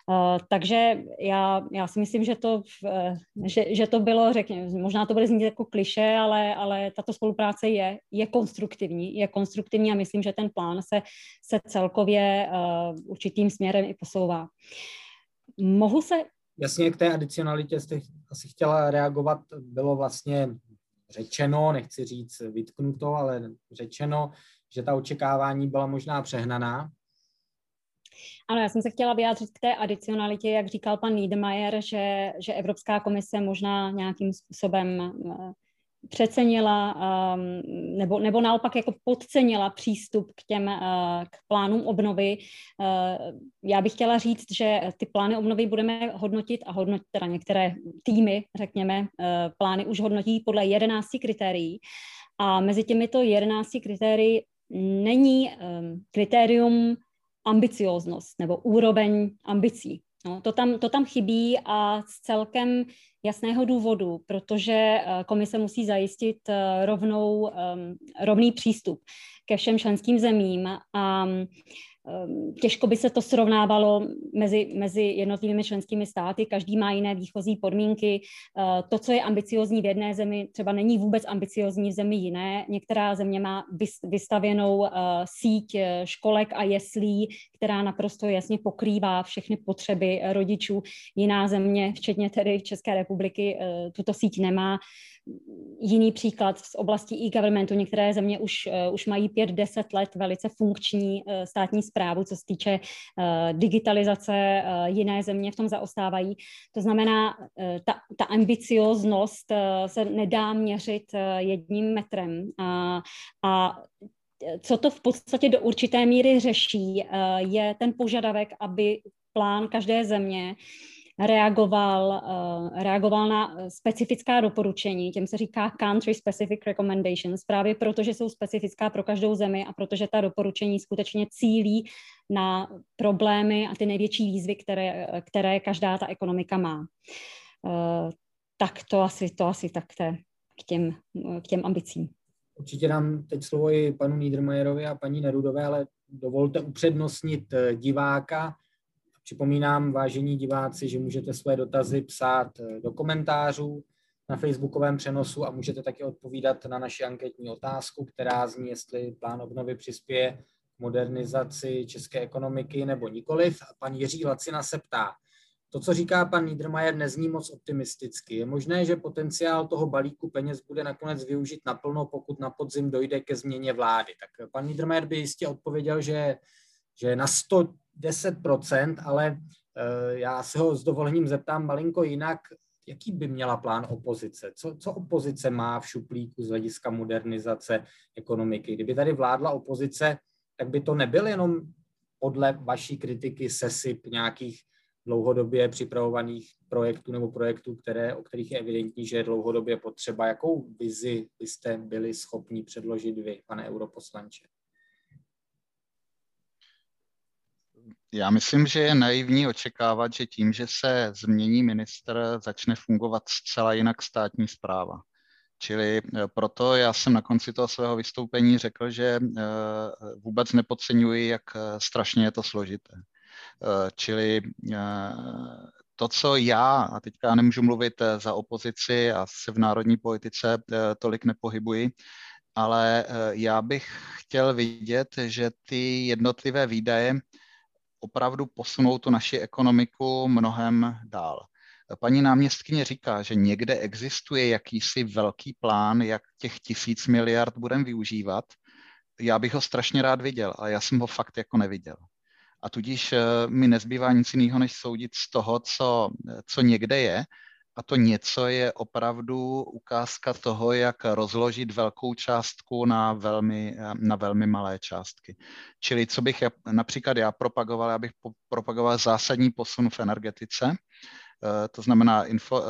D: Uh, takže já, já si myslím, že to, uh, že, že to bylo, řekněme, možná to bude znít jako kliše, ale, ale tato spolupráce je, je konstruktivní, je konstruktivní a myslím, že ten plán se, se celkově uh, určitým směrem i posouvá. Mohu se...
A: Jasně, k té adicionalitě jste asi chtěla reagovat, bylo vlastně řečeno, nechci říct vytknuto, ale řečeno, že ta očekávání byla možná přehnaná,
D: ano, já jsem se chtěla vyjádřit k té adicionalitě, jak říkal pan Niedermayer, že, že Evropská komise možná nějakým způsobem eh, přecenila um, nebo, nebo naopak jako podcenila přístup k těm uh, k plánům obnovy. Uh, já bych chtěla říct, že ty plány obnovy budeme hodnotit a hodnotit teda některé týmy, řekněme, plány už hodnotí podle 11 kritérií a mezi těmito 11 kritérií není um, kritérium ambicioznost nebo úroveň ambicí. No, to, tam, to tam chybí a z celkem jasného důvodu, protože eh, komise musí zajistit eh, rovnou, ehm, rovný přístup ke všem členským zemím a těžko by se to srovnávalo mezi, mezi jednotlivými členskými státy, každý má jiné výchozí podmínky. Ehm, to, co je ambiciozní v jedné zemi, třeba není vůbec ambiciozní v zemi jiné. Některá země má vystavěnou ehm, síť eh, školek a jeslí, která naprosto jasně pokrývá všechny potřeby rodičů. Jiná země, včetně tedy České republiky, eh, tuto síť nemá jiný příklad z oblasti e-governmentu. Některé země už, uh, už mají 5-10 let velice funkční uh, státní zprávu, co se týče uh, digitalizace, jiné země v tom zaostávají. To znamená, ta, ta ambicioznost se nedá měřit jedním metrem. A, a co to v podstatě do určité míry řeší, je ten požadavek, aby plán každé země reagoval, uh, reagoval na specifická doporučení, těm se říká country specific recommendations, právě protože jsou specifická pro každou zemi a protože ta doporučení skutečně cílí na problémy a ty největší výzvy, které, které každá ta ekonomika má. Tak to asi, to asi takté k těm, k těm ambicím.
A: Určitě dám teď slovo i panu Niedermayerovi a paní Nerudové, ale dovolte upřednostnit eh, diváka, Připomínám, vážení diváci, že můžete své dotazy psát eh, do komentářů na facebookovém přenosu a můžete taky odpovídat na naši anketní otázku, která zní, jestli plán obnovy přispěje modernizaci české ekonomiky nebo nikoliv. A pan Jiří Lacina se ptá, to, co říká pan Niedermayer, nezní moc optimisticky. Je možné, že potenciál toho balíku peněz bude nakonec využit naplno, pokud na podzim dojde ke změně vlády. Tak pan Niedermayer by jistě odpověděl, že, že na 100 10%, ale eh, já se ho s dovolením zeptám malinko jinak, jaký by měla plán opozice? Co, co opozice má v šuplíku z hlediska modernizace ekonomiky? Kdyby tady vládla opozice, tak by to nebyl jenom podle vaší kritiky sesyp nějakých dlouhodobě připravovaných projektů nebo projektů, které, o kterých je evidentní, že je dlouhodobě potřeba. Jakou vizi byste byli schopni předložit vy, pane europoslanče?
E: Já myslím, že je naivní očekávat, že tím, že se změní ministr, začne fungovat zcela jinak státní zpráva. Čili eh, proto já jsem na konci toho svého vystoupení řekl, že eh, vůbec nepodceňuji, jak eh, strašně je to složité. Čili to, co já, a teďka já nemůžu mluvit za opozici a se v národní politice tolik nepohybuji, ale já bych chtěl vidět, že ty jednotlivé výdaje opravdu posunou tu naši ekonomiku mnohem dál. Paní náměstkyně říká, že někde existuje jakýsi velký plán, jak těch tisíc miliard budeme využívat. Já bych ho strašně rád viděl, ale já jsem ho fakt jako neviděl. A tudíž eh, mi nezbývá nic jiného, než soudit z toho, co, co někde je a to něco je opravdu ukázka toho, jak rozložit velkou částku na velmi, na velmi malé částky. Čili co bych například já propagoval, já bych propagoval zásadní posun v energetice, eh, to znamená info, eh,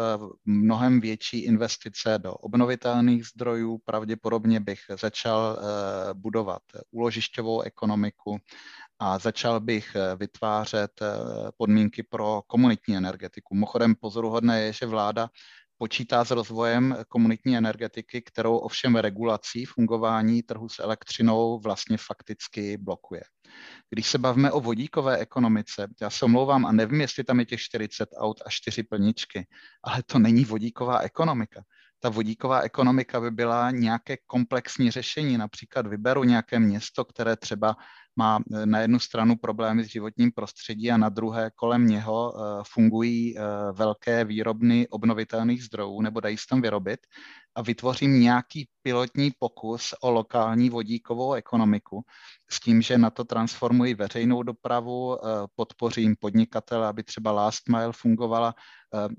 E: mnohem větší investice do obnovitelných zdrojů. Pravděpodobně bych začal eh, budovat úložišťovou ekonomiku a začal bych eh, vytvářet eh, podmínky pro komunitní energetiku. Mochodem pozoruhodné je, že vláda počítá s rozvojem komunitní energetiky, kterou ovšem regulací fungování trhu s elektřinou vlastně fakticky blokuje. Když se bavíme o vodíkové ekonomice, já se omlouvám a nevím, jestli tam je těch 40 aut a 4 plničky, ale to není vodíková ekonomika. Ta vodíková ekonomika by byla nějaké komplexní řešení. Například vyberu nějaké město, které třeba má eh, na jednu stranu problémy s životním prostředí a na druhé kolem něho eh, fungují eh, velké výrobny obnovitelných zdrojů nebo dají se tam vyrobit. A vytvořím nějaký pilotní pokus o lokální vodíkovou ekonomiku s tím, že na to transformuji veřejnou dopravu, podpořím podnikatele, aby třeba last mile fungovala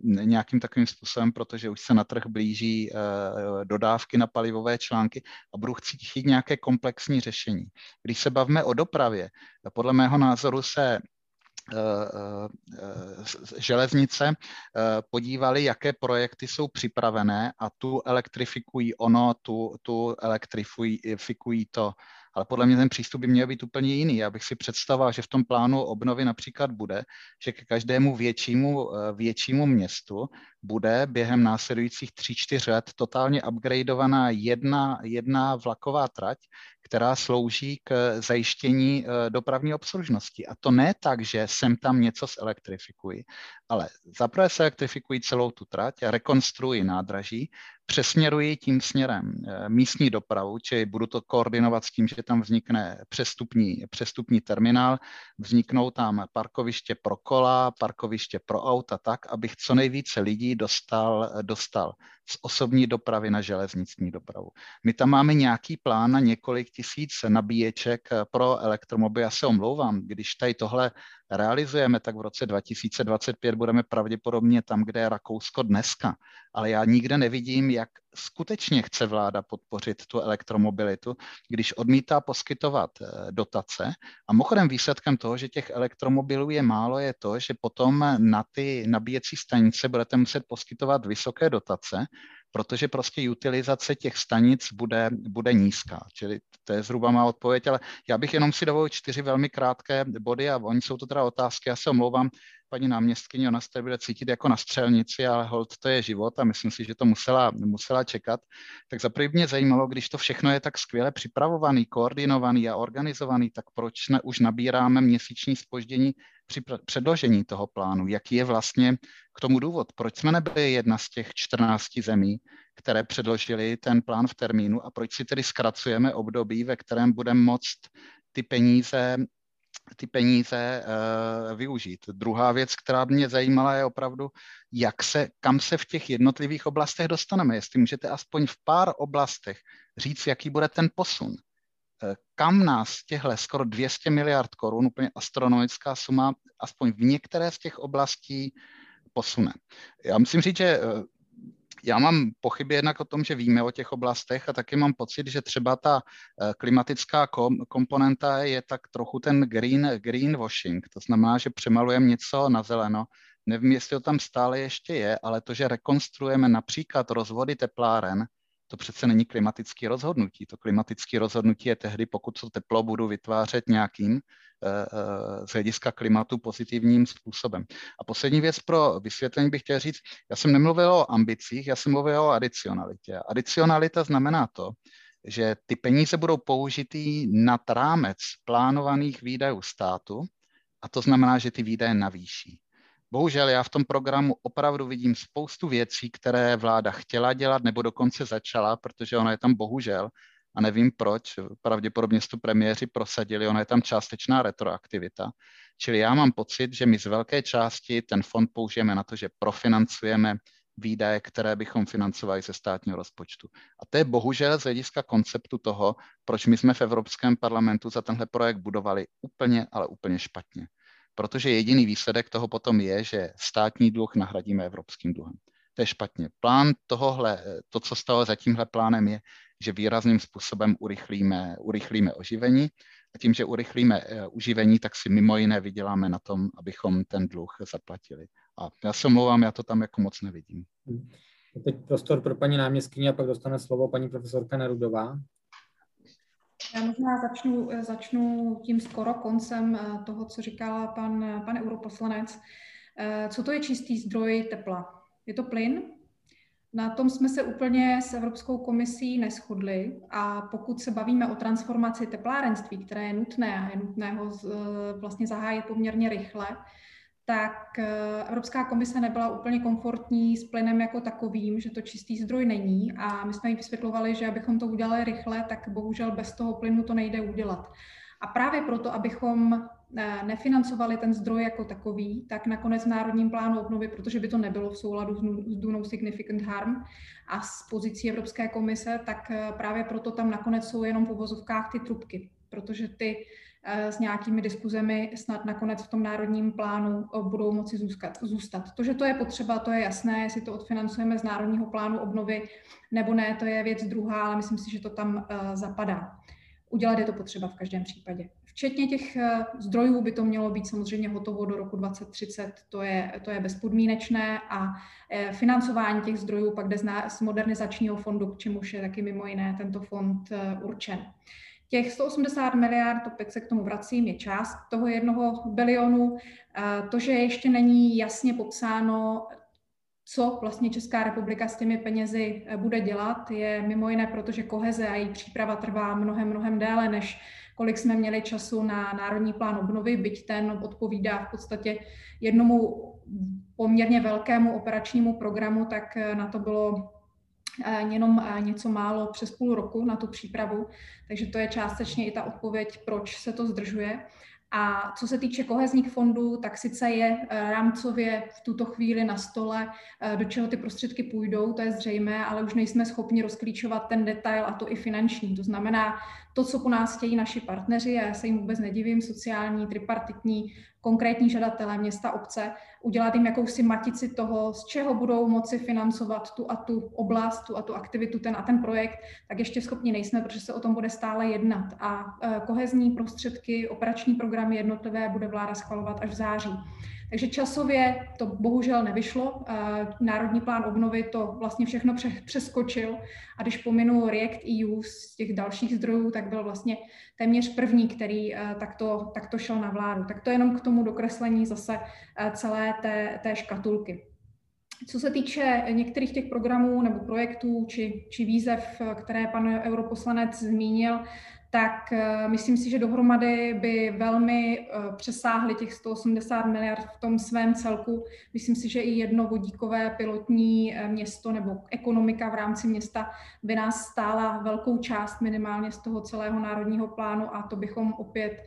E: nějakým takovým způsobem, protože už se na trh blíží dodávky na palivové články a budu chtít nějaké komplexní řešení. Když se bavíme o dopravě. Podle mého názoru se eh, eh, železnice eh, podívali, jaké projekty jsou připravené a tu elektrifikují ono, tu, tu elektrifikují to ale podle mě ten přístup by měl být úplně jiný. Já bych si představoval, že v tom plánu obnovy například bude, že ke každému většímu, eh, většímu městu bude během následujících 3-4 let totálně upgradeovaná jedna, jedna vlaková trať, která slouží k zajištění eh, dopravní obslužnosti. A to ne tak, že sem tam něco zelektrifikuji, ale zaprvé se elektrifikují celou tu trať, rekonstruují nádraží, přesměruji tím směrem eh, místní dopravu, čili budu to koordinovat s tím, že tam vznikne přestupní, přestupní terminál, vzniknou tam parkoviště pro kola, parkoviště pro auta tak, abych co nejvíce lidí dostal, dostal z osobní dopravy na železniční dopravu. My tam máme nějaký plán na několik tisíc nabíječek pro elektromobily. Já se omlouvám, když tady tohle realizujeme, tak v roce 2025 budeme pravděpodobně tam, kde je Rakousko dneska. Ale já nikde nevidím, jak skutečně chce vláda podpořit tu elektromobilitu, když odmítá poskytovat eh, dotace. A mimochodem výsledkem toho, že těch elektromobilů je málo, je to, že potom na ty nabíjecí stanice budete muset poskytovat vysoké dotace, protože prostě utilizace těch stanic bude, bude nízká. Čili to je zhruba má odpověď, ale já bych jenom si dovolil čtyři velmi krátké body a oni jsou to teda otázky, já se omlouvám, paní náměstkyně, ona se tady bude cítit jako na střelnici, ale hold to je život a myslím si, že to musela, musela čekat. Tak za mě zajímalo, když to všechno je tak skvěle připravovaný, koordinovaný a organizovaný, tak proč ne, už nabíráme měsíční spoždění při předložení toho plánu? Jaký je vlastně k tomu důvod? Proč jsme nebyli jedna z těch 14 zemí, které předložili ten plán v termínu a proč si tedy zkracujeme období, ve kterém budeme moct ty peníze ty peníze uh, využít. Druhá věc, která mě zajímala, je opravdu, jak se, kam se v těch jednotlivých oblastech dostaneme. Jestli můžete aspoň v pár oblastech říct, jaký bude ten posun. Eh, kam nás těhle skoro 200 miliard korun, úplně astronomická suma, aspoň v některé z těch oblastí posune. Já musím říct, že eh, já mám pochyby jednak o tom, že víme o těch oblastech a taky mám pocit, že třeba ta eh, klimatická kom, komponenta je tak trochu ten green, greenwashing, to znamená, že přemalujeme něco na zeleno. Nevím, jestli to tam stále ještě je, ale to, že rekonstruujeme například rozvody tepláren, to přece není klimatické rozhodnutí. To klimatické rozhodnutí je tehdy, pokud to teplo budu vytvářet nějakým eh, eh, z hlediska klimatu pozitivním způsobem. A poslední věc pro vysvětlení bych chtěl říct, já jsem nemluvil o ambicích, já jsem mluvil o adicionalitě. Adicionalita znamená to, že ty peníze budou použitý nad rámec plánovaných výdajů státu a to znamená, že ty výdaje navýší. Bohužel já v tom programu opravdu vidím spoustu věcí, které vláda chtěla dělat nebo dokonce začala, protože ona je tam bohužel a nevím proč, pravděpodobně to premiéři prosadili, ona je tam částečná retroaktivita. Čili já mám pocit, že my z velké části ten fond použijeme na to, že profinancujeme výdaje, které bychom financovali ze státního rozpočtu. A to je bohužel z hlediska konceptu toho, proč my jsme v Evropském parlamentu za tenhle projekt budovali úplně, ale úplně špatně protože jediný výsledek toho potom je, že státní dluh nahradíme evropským dluhem. To je špatně. Plán tohohle, to, co stalo za tímhle plánem, je, že výrazným způsobem urychlíme, urychlíme oživení a tím, že urychlíme uživení, tak si mimo jiné vyděláme na tom, abychom ten dluh zaplatili. A já se omlouvám, já to tam jako moc nevidím.
A: Teď prostor pro paní náměstkyni a pak dostane slovo paní profesorka Nerudová.
B: Já možná začnu, začnu tím skoro koncem eh, toho, co říkal pan, pan europoslanec. Eh, co to je čistý zdroj tepla? Je to plyn? Na tom jsme se úplně s Evropskou komisí neschodli a pokud se bavíme o transformaci teplárenství, které je nutné a je nutné ho vlastně zahájit poměrně rychle, tak eh, Evropská komise nebyla úplně komfortní s plynem jako takovým, že to čistý zdroj není a my jsme jí vysvětlovali, že abychom to udělali rychle, tak bohužel bez toho plynu to nejde udělat. A právě proto, abychom eh, nefinancovali ten zdroj jako takový, tak nakonec v Národním plánu obnovy, protože by to nebylo v souladu s Dunou Significant Harm a s pozicí Evropské komise, tak eh, právě proto tam nakonec jsou jenom po vozovkách ty trubky, protože ty s nějakými diskuzemi snad nakonec v tom národním plánu eh, budou moci zůstat. zůstat. To, že to je potřeba, to je jasné, jestli to odfinancujeme z národního plánu obnovy nebo ne, to je věc druhá, ale myslím si, že to tam eh, zapadá. Udělat je to potřeba v každém případě. Včetně těch zdrojů by to mělo být samozřejmě hotovo do roku 2030, to je, to je bezpodmínečné a financování těch zdrojů pak jde z modernizačního fondu, k čemuž je taky mimo jiné tento fond určen. Těch 180 miliard, opět se k tomu vracím, je část toho jednoho bilionu. To, že ještě není jasně popsáno, co vlastně Česká republika s těmi penězi eh, bude dělat, je mimo jiné proto, že koheze a její příprava trvá mnohem, mnohem déle, než kolik jsme měli času na Národní plán obnovy, byť ten odpovídá v podstatě jednomu poměrně velkému operačnímu programu, tak eh, na to bylo jenom něco málo přes půl roku na tu přípravu, takže to je částečně i ta odpověď, proč se to zdržuje. A co se týče kohezních fondů, tak sice je e, rámcově v tuto chvíli na stole, do čeho ty prostředky půjdou, to je zřejmé, ale už nejsme schopni rozklíčovat ten detail a to i finanční. To znamená, to, co po nás chtějí naši partneři, a já se jim vůbec nedivím, sociální, tripartitní, konkrétní žadatelé, města, obce, udělat jim jakousi matici toho, z čeho budou moci financovat tu a tu oblast, tu a tu aktivitu, ten a ten projekt, tak ještě schopni nejsme, protože se o tom bude stále jednat. A e, kohezní prostředky, operační programy jednotlivé bude vláda schvalovat až v září. Takže časově to bohužel nevyšlo. Národní plán obnovy to vlastně všechno přeskočil a když pominu React EU z těch dalších zdrojů, tak byl vlastně téměř první, který eh, takto, takto šel na vládu. Tak to jenom k tomu dokreslení zase eh, celé té, té škatulky. Co se týče některých těch programů nebo projektů či, či výzev, které pan europoslanec zmínil, tak uh, myslím si, že dohromady by velmi uh, přesáhly těch 180 miliard v tom svém celku. Myslím si, že i jedno vodíkové pilotní uh, město nebo ekonomika v rámci města by nás stála velkou část minimálně z toho celého národního plánu a to bychom opět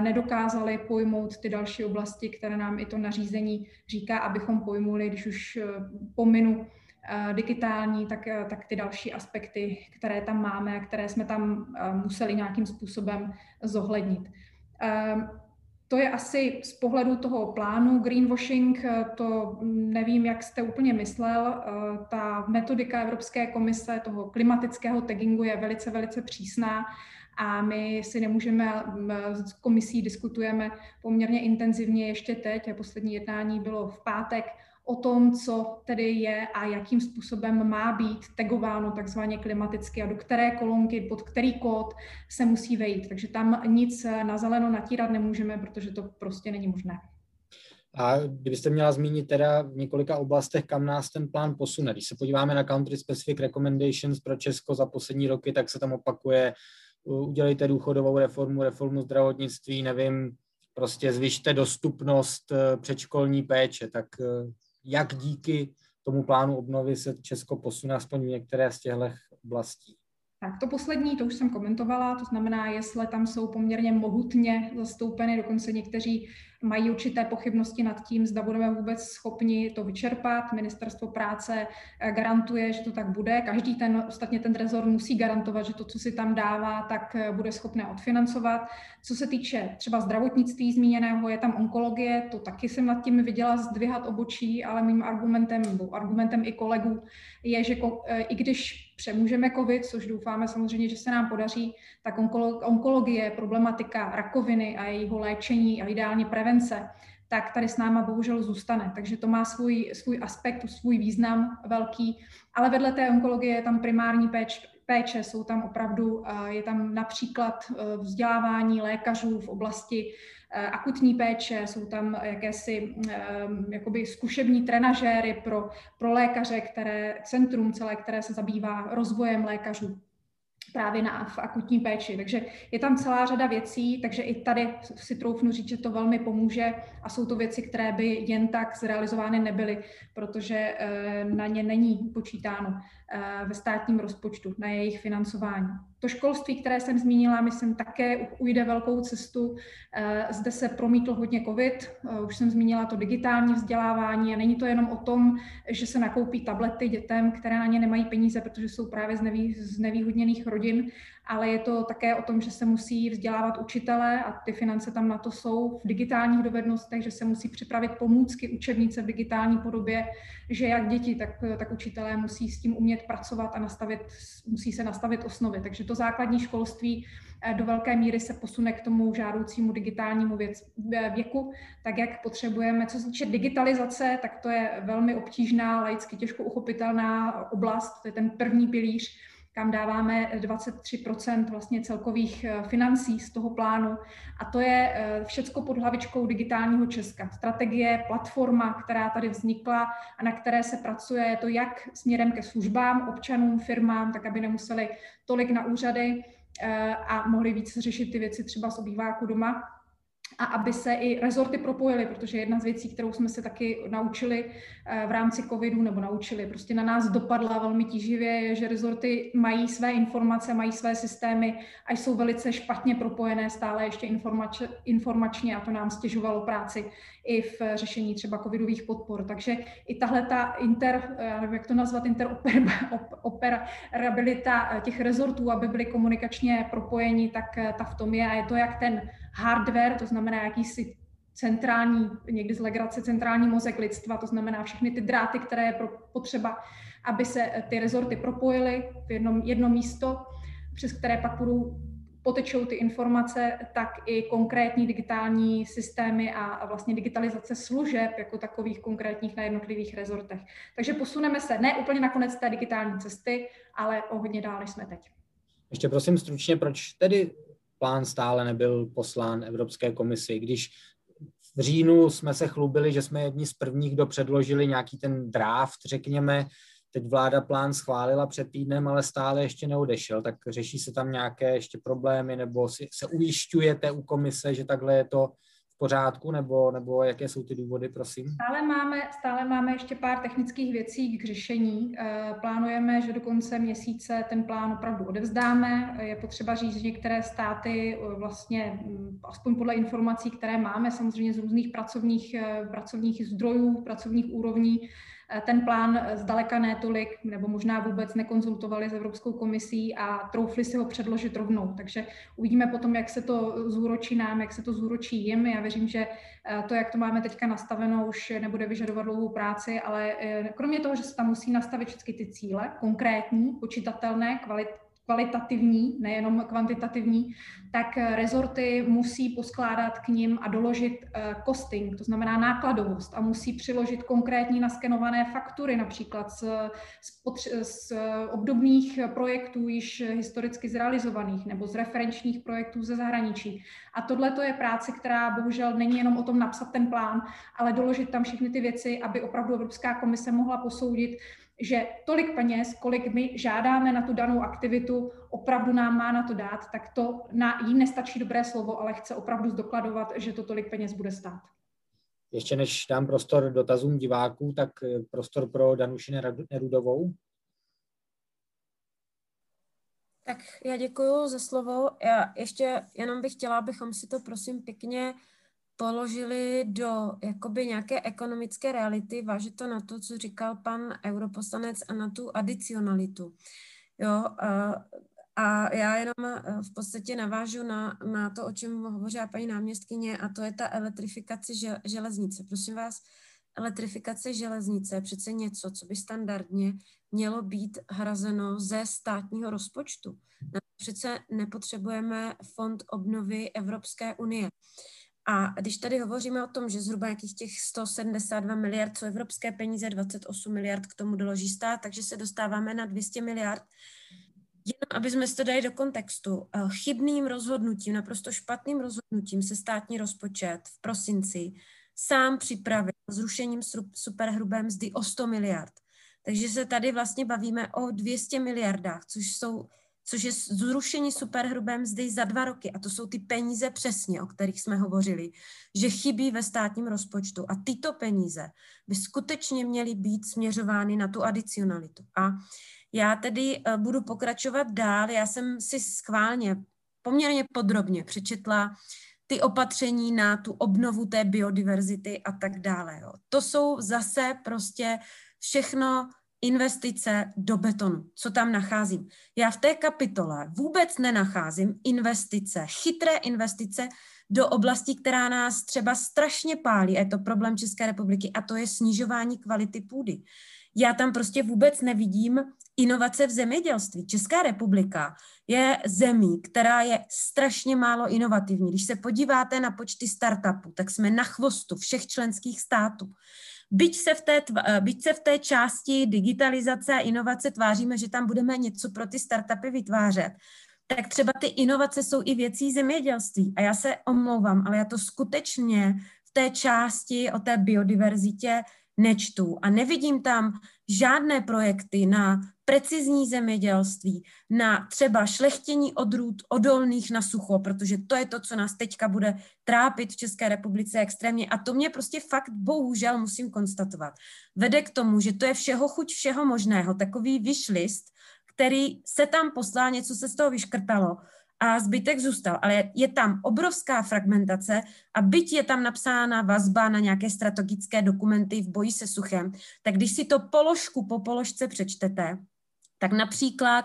B: nedokázali pojmout ty další oblasti, které nám i to nařízení říká, abychom pojmuli, když už pominu Eh, digitální, tak, eh, tak ty další aspekty, které tam máme které jsme tam eh, museli nějakým způsobem zohlednit. To je asi z pohledu toho plánu greenwashing, to nevím, jak jste úplně myslel. Ta metodika Evropské komise toho klimatického tagingu je velice, velice přísná a my si nemůžeme, s komisí diskutujeme poměrně intenzivně ještě teď, a poslední jednání bylo v pátek, o tom, co tedy je a jakým způsobem má být tagováno takzvaně klimaticky a do které kolonky, pod který kód se musí vejít. Takže tam nic na zeleno natírat nemůžeme, protože to prostě není možné.
A: A kdybyste měla zmínit teda v několika oblastech, kam nás ten plán posune. Když se podíváme na country specific recommendations pro Česko za poslední roky, tak se tam opakuje, udělejte důchodovou reformu, reformu zdravotnictví, nevím, prostě zvyšte dostupnost eh, předškolní péče, tak eh, jak díky tomu plánu obnovy se Česko posune aspoň v některé z těchto oblastí.
B: Tak to poslední, to už jsem komentovala, to znamená, jestli tam jsou poměrně mohutně zastoupeny, dokonce někteří mají určité pochybnosti nad tím, zda budeme vůbec schopni to vyčerpat. Ministerstvo práce eh, garantuje, že to tak bude. Každý ten, ostatně ten rezort musí garantovat, že to, co si tam dává, tak eh, bude schopné odfinancovat. Co se týče třeba zdravotnictví zmíněného, je tam onkologie, to taky jsem nad tím viděla zdvihat obočí, ale mým argumentem, argumentem i kolegů, je, že eh, i když přemůžeme COVID, což doufáme samozřejmě, že se nám podaří, tak onkologie, problematika rakoviny a jejího léčení a ideálně prevence, tak tady s náma bohužel zůstane. Takže to má svůj, svůj aspekt, svůj význam velký, ale vedle té onkologie je tam primární péč, péče, jsou tam opravdu, eh, je tam například eh, vzdělávání lékařů v oblasti akutní péče, jsou tam jakési jakoby zkušební trenažéry pro, pro lékaře, které, centrum celé, které se zabývá rozvojem lékařů právě na, v akutní péči. Takže je tam celá řada věcí, takže i tady si troufnu říct, že to velmi pomůže a jsou to věci, které by jen tak zrealizovány nebyly, protože na ně není počítáno ve státním rozpočtu, na jejich financování. To školství, které jsem zmínila, myslím, také ujde velkou cestu. Eh, zde se promítl hodně COVID, eh, už jsem zmínila to digitální vzdělávání a není to jenom o tom, že se nakoupí tablety dětem, které na ně nemají peníze, protože jsou právě z, nevý, z nevýhodněných rodin, ale je to také o tom, že se musí vzdělávat učitelé a ty finance tam na to jsou v digitálních dovednostech, že se musí připravit pomůcky, učebnice v digitální podobě, že jak děti, tak, tak učitelé musí s tím umět pracovat a nastavit, musí se nastavit osnovy. Takže to základní školství eh, do velké míry se posune k tomu žádoucímu digitálnímu věc, věku, tak jak potřebujeme. Co se týče digitalizace, tak to je velmi obtížná, laicky těžko uchopitelná oblast, to je ten první pilíř, kam dáváme 23% vlastně celkových eh, financí z toho plánu. A to je eh, všecko pod hlavičkou digitálního Česka. Strategie, platforma, která tady vznikla a na které se pracuje, je to jak směrem ke službám, občanům, firmám, tak aby nemuseli tolik na úřady eh, a mohli víc řešit ty věci třeba z obýváku doma, a aby se i rezorty propojily, protože jedna z věcí, kterou jsme se taky naučili eh, v rámci covidu, nebo naučili, prostě na nás dopadla velmi tíživě, je, že rezorty mají své informace, mají své systémy a jsou velice špatně propojené stále ještě informač, informačně a to nám stěžovalo práci i v řešení třeba covidových podpor. Takže i tahle ta inter, nevím, jak to nazvat, interoperabilita těch rezortů, aby byly komunikačně propojeni, tak ta v tom je a je to jak ten hardware, to znamená jakýsi centrální, někdy z legrace centrální mozek lidstva, to znamená všechny ty dráty, které je potřeba, aby se ty rezorty propojily v jednom, jedno místo, přes které pak budou potečou ty informace, tak i konkrétní digitální systémy a vlastně digitalizace služeb jako takových konkrétních na jednotlivých rezortech. Takže posuneme se ne úplně na konec té digitální cesty, ale o hodně dál, než jsme teď.
A: Ještě prosím stručně, proč tedy plán stále nebyl poslán Evropské komisi, když v říjnu jsme se chlubili, že jsme jedni z prvních, kdo předložili nějaký ten draft, řekněme, teď vláda plán schválila před týdnem, ale stále ještě neodešel, tak řeší se tam nějaké ještě problémy, nebo si, se ujišťujete u komise, že takhle je to pořádku, nebo, nebo jaké jsou ty důvody, prosím?
B: Stále máme, stále máme ještě pár technických věcí k řešení. Eh, plánujeme, že do konce měsíce ten plán opravdu odevzdáme. Je potřeba říct, že některé státy eh, vlastně, hm, aspoň podle informací, které máme, samozřejmě z různých pracovních, eh, pracovních zdrojů, pracovních úrovní, ten plán eh, zdaleka ne tolik, nebo možná vůbec nekonzultovali s Evropskou komisí a troufli si ho předložit rovnou. Takže uvidíme potom, jak se to zúročí nám, jak se to zúročí jim. Já věřím, že eh, to, jak to máme teďka nastaveno, už nebude vyžadovat dlouhou práci, ale kromě toho, že se tam musí nastavit všechny ty cíle, konkrétní, počítatelné, kvalit, kvalitativní, nejenom kvantitativní, tak rezorty musí poskládat k ním a doložit eh, costing, to znamená nákladovost a musí přiložit konkrétní naskenované faktury, například z, z, z obdobných projektů již historicky zrealizovaných nebo z referenčních projektů ze zahraničí. A tohle to je práce, která bohužel není jenom o tom napsat ten plán, ale doložit tam všechny ty věci, aby opravdu Evropská komise mohla posoudit, že tolik peněz, kolik my žádáme na tu danou aktivitu, opravdu nám má na to dát, tak to na jí nestačí dobré slovo, ale chce opravdu zdokladovat, že to tolik peněz bude stát.
A: Ještě než dám prostor dotazům diváků, tak eh, prostor pro Danuši Nerudovou.
C: Tak já děkuji za slovo. Já ještě jenom bych chtěla, abychom si to prosím pěkně položili do jakoby nějaké ekonomické reality, váže to na to, co říkal pan europoslanec a na tu adicionalitu. Jo, a, a já jenom v podstatě navážu na, na to, o čem hovořila paní náměstkyně, a to je ta elektrifikace železnice. Prosím vás, elektrifikace železnice je přece něco, co by standardně mělo být hrazeno ze státního rozpočtu. Přece nepotřebujeme fond obnovy Evropské unie. A když tady hovoříme o tom, že zhruba nějakých těch 172 miliard, co evropské peníze, 28 miliard k tomu doloží stát, takže se dostáváme na 200 miliard. Jenom aby jsme to dali do kontextu, eh, chybným rozhodnutím, naprosto špatným rozhodnutím se státní rozpočet v prosinci sám připravil zrušením superhrubé mzdy o 100 miliard. Takže se tady vlastně bavíme o 200 miliardách, což jsou což je zrušení superhrubé mzdy za dva roky. A to jsou ty peníze přesně, o kterých jsme hovořili, že chybí ve státním rozpočtu. A tyto peníze by skutečně měly být směřovány na tu adicionalitu. A já tedy eh, budu pokračovat dál. Já jsem si schválně poměrně podrobně přečetla ty opatření na tu obnovu té biodiverzity a tak dále. Jo. To jsou zase prostě všechno investice do betonu. Co tam nacházím? Já v té kapitole vůbec nenacházím investice, chytré investice do oblasti, která nás třeba strašně pálí, je to problém České republiky, a to je snižování kvality půdy. Já tam prostě vůbec nevidím inovace v zemědělství. Česká republika je zemí, která je strašně málo inovativní. Když se podíváte na počty startupů, tak jsme na chvostu všech členských států. Byť se, v té, eh, byť se v té části digitalizace a inovace tváříme, že tam budeme něco pro ty startupy vytvářet, tak třeba ty inovace jsou i věcí zemědělství. A já se omlouvám, ale já to skutečně v té části o té biodiverzitě nečtu a nevidím tam žádné projekty na precizní zemědělství, na třeba šlechtění odrůd odolných na sucho, protože to je to, co nás teďka bude trápit v České republice extrémně. A to mě prostě fakt bohužel musím konstatovat. Vede k tomu, že to je všeho chuť všeho možného, takový wishlist, který se tam poslal, něco se z toho vyškrtalo a zbytek zůstal. Ale je tam obrovská fragmentace a byť je tam napsána vazba na nějaké strategické dokumenty v boji se suchem, tak když si to položku po položce přečtete, tak například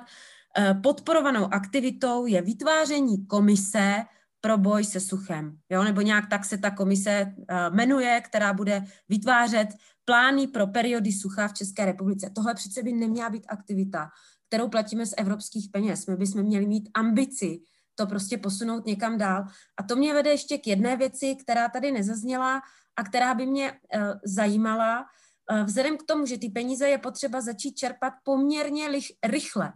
C: eh, podporovanou aktivitou je vytváření komise pro boj se suchem, jo? nebo nějak tak se ta komise eh, jmenuje, která bude vytvářet plány pro periody sucha v České republice. Tohle přece by neměla být aktivita, kterou platíme z evropských peněz. My bychom měli mít ambici to prostě posunout někam dál. A to mě vede ještě k jedné věci, která tady nezazněla a která by mě uh, zajímala. Uh, vzhledem k tomu, že ty peníze je potřeba začít čerpat poměrně lich, rychle,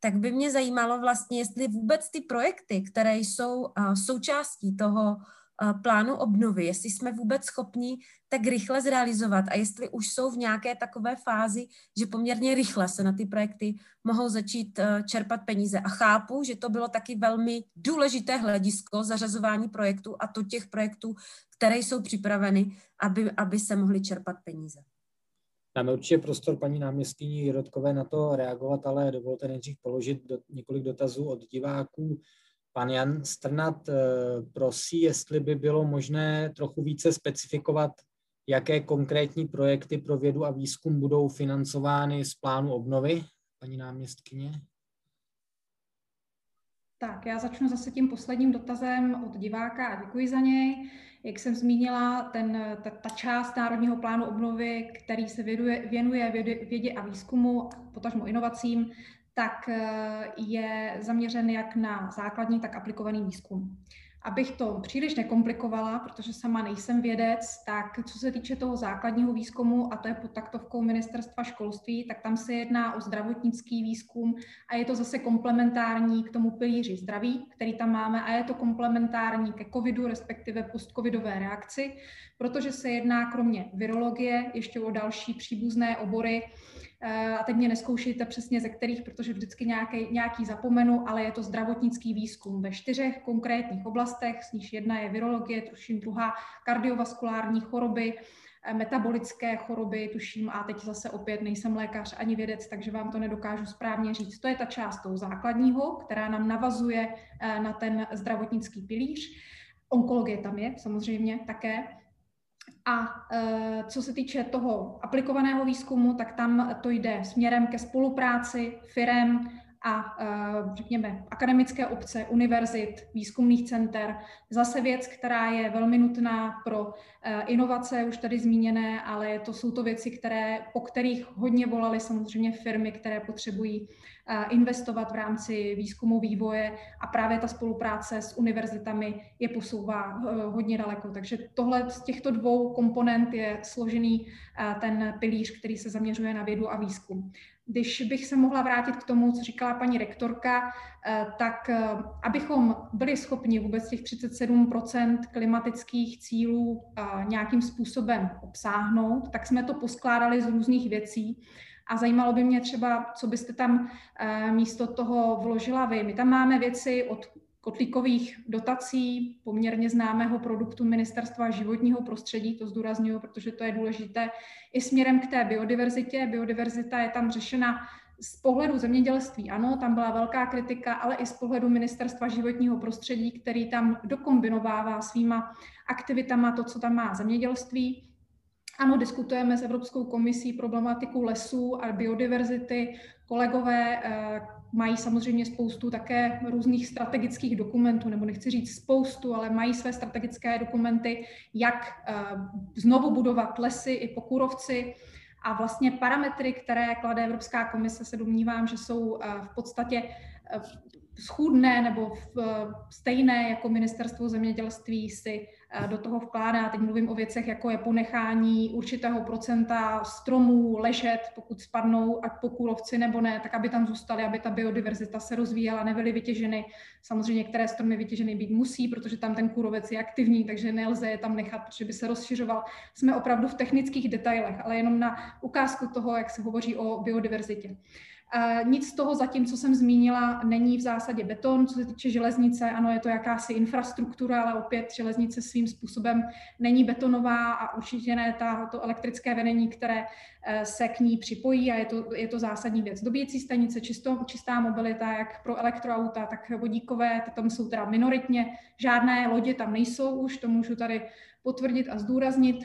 C: tak by mě zajímalo vlastně, jestli vůbec ty projekty, které jsou uh, součástí toho plánu obnovy, jestli jsme vůbec schopni tak rychle zrealizovat a jestli už jsou v nějaké takové fázi, že poměrně rychle se na ty projekty mohou začít e, čerpat peníze. A chápu, že to bylo taky velmi důležité hledisko zařazování projektů a to těch projektů, které jsou připraveny, aby, aby se mohly čerpat peníze.
A: Dáme určitě prostor paní náměstkyni Jirotkové na to reagovat, ale dovolte nejdřív položit do, několik dotazů od diváků. Pan Jan Strnat eh, prosí, jestli by bylo možné trochu více specifikovat, jaké konkrétní projekty pro vědu a výzkum budou financovány z plánu obnovy, paní náměstkyně.
B: Tak, já začnu zase tím posledním dotazem od diváka a děkuji za něj. Jak jsem zmínila, ten, ta, ta část Národního plánu obnovy, který se věduje, věnuje vědě a výzkumu, potažmo inovacím, tak eh, je zaměřen jak na základní, tak aplikovaný výzkum. Abych to příliš nekomplikovala, protože sama nejsem vědec, tak co se týče toho základního výzkumu, a to je pod taktovkou ministerstva školství, tak tam se jedná o zdravotnický výzkum a je to zase komplementární k tomu pilíři zdraví, který tam máme a je to komplementární ke covidu, respektive postcovidové reakci, protože se jedná kromě virologie ještě o další příbuzné obory, a teď mě neskoušejte přesně ze kterých, protože vždycky nějaký, nějaký zapomenu, ale je to zdravotnický výzkum ve čtyřech konkrétních oblastech, z níž jedna je virologie, tuším druhá kardiovaskulární choroby, eh, metabolické choroby, tuším, a teď zase opět nejsem lékař ani vědec, takže vám to nedokážu správně říct. To je ta část toho základního, která nám navazuje eh, na ten zdravotnický pilíř. Onkologie tam je samozřejmě také. A e, co se týče toho aplikovaného výzkumu, tak tam to jde směrem ke spolupráci firem a eh, řekněme akademické obce, univerzit, výzkumných center. Zase věc, která je velmi nutná pro eh, inovace, už tady zmíněné, ale to jsou to věci, které, po kterých hodně volaly samozřejmě firmy, které potřebují eh, investovat v rámci výzkumu, vývoje a právě ta spolupráce s univerzitami je posouvá hodně daleko. Takže tohle z těchto dvou komponent je složený ten pilíř, který se zaměřuje na vědu a výzkum. Když bych se mohla vrátit k tomu, co říkala paní rektorka, eh, tak eh, abychom byli schopni vůbec těch 37% klimatických cílů eh, nějakým způsobem obsáhnout, tak jsme to poskládali z různých věcí. A zajímalo by mě třeba, co byste tam místo toho vložila vy. My tam máme věci od kotlíkových dotací, poměrně známého produktu Ministerstva životního prostředí, to zdůraznuju, protože to je důležité i směrem k té biodiverzitě. Biodiverzita je tam řešena z pohledu zemědělství, ano, tam byla velká kritika, ale i z pohledu Ministerstva životního prostředí, který tam dokombinovává svýma aktivitama to, co tam má zemědělství. Ano, diskutujeme s Evropskou komisí problematiku lesů a biodiverzity. Kolegové, eh, mají samozřejmě spoustu také různých strategických dokumentů, nebo nechci říct spoustu, ale mají své strategické dokumenty, jak eh, znovu budovat lesy i po Kurovci. A vlastně parametry, které klade Evropská komise, se domnívám, že jsou eh, v podstatě eh, schůdné nebo stejné jako ministerstvo zemědělství si do toho vkládá. Teď mluvím o věcech, jako je ponechání určitého procenta stromů ležet, pokud spadnou, ať po kůlovci nebo ne, tak aby tam zůstaly, aby ta biodiverzita se rozvíjela, nebyly vytěženy. Samozřejmě některé stromy vytěženy být musí, protože tam ten kůrovec je aktivní, takže nelze je tam nechat, protože by se rozšiřoval. Jsme opravdu v technických detailech, ale jenom na ukázku toho, jak se hovoří o biodiverzitě. Nic z toho zatím, co jsem zmínila, není v zásadě beton. Co se týče železnice, ano, je to jakási infrastruktura, ale opět železnice svým způsobem není betonová a určitě ne ta, to elektrické vedení, které eh, se k ní připojí a je to, je to zásadní věc. Dobíjecí stanice, čisto, čistá mobilita, jak pro elektroauta, tak vodíkové, tam jsou teda minoritně, žádné lodě tam nejsou už, to můžu tady potvrdit a zdůraznit.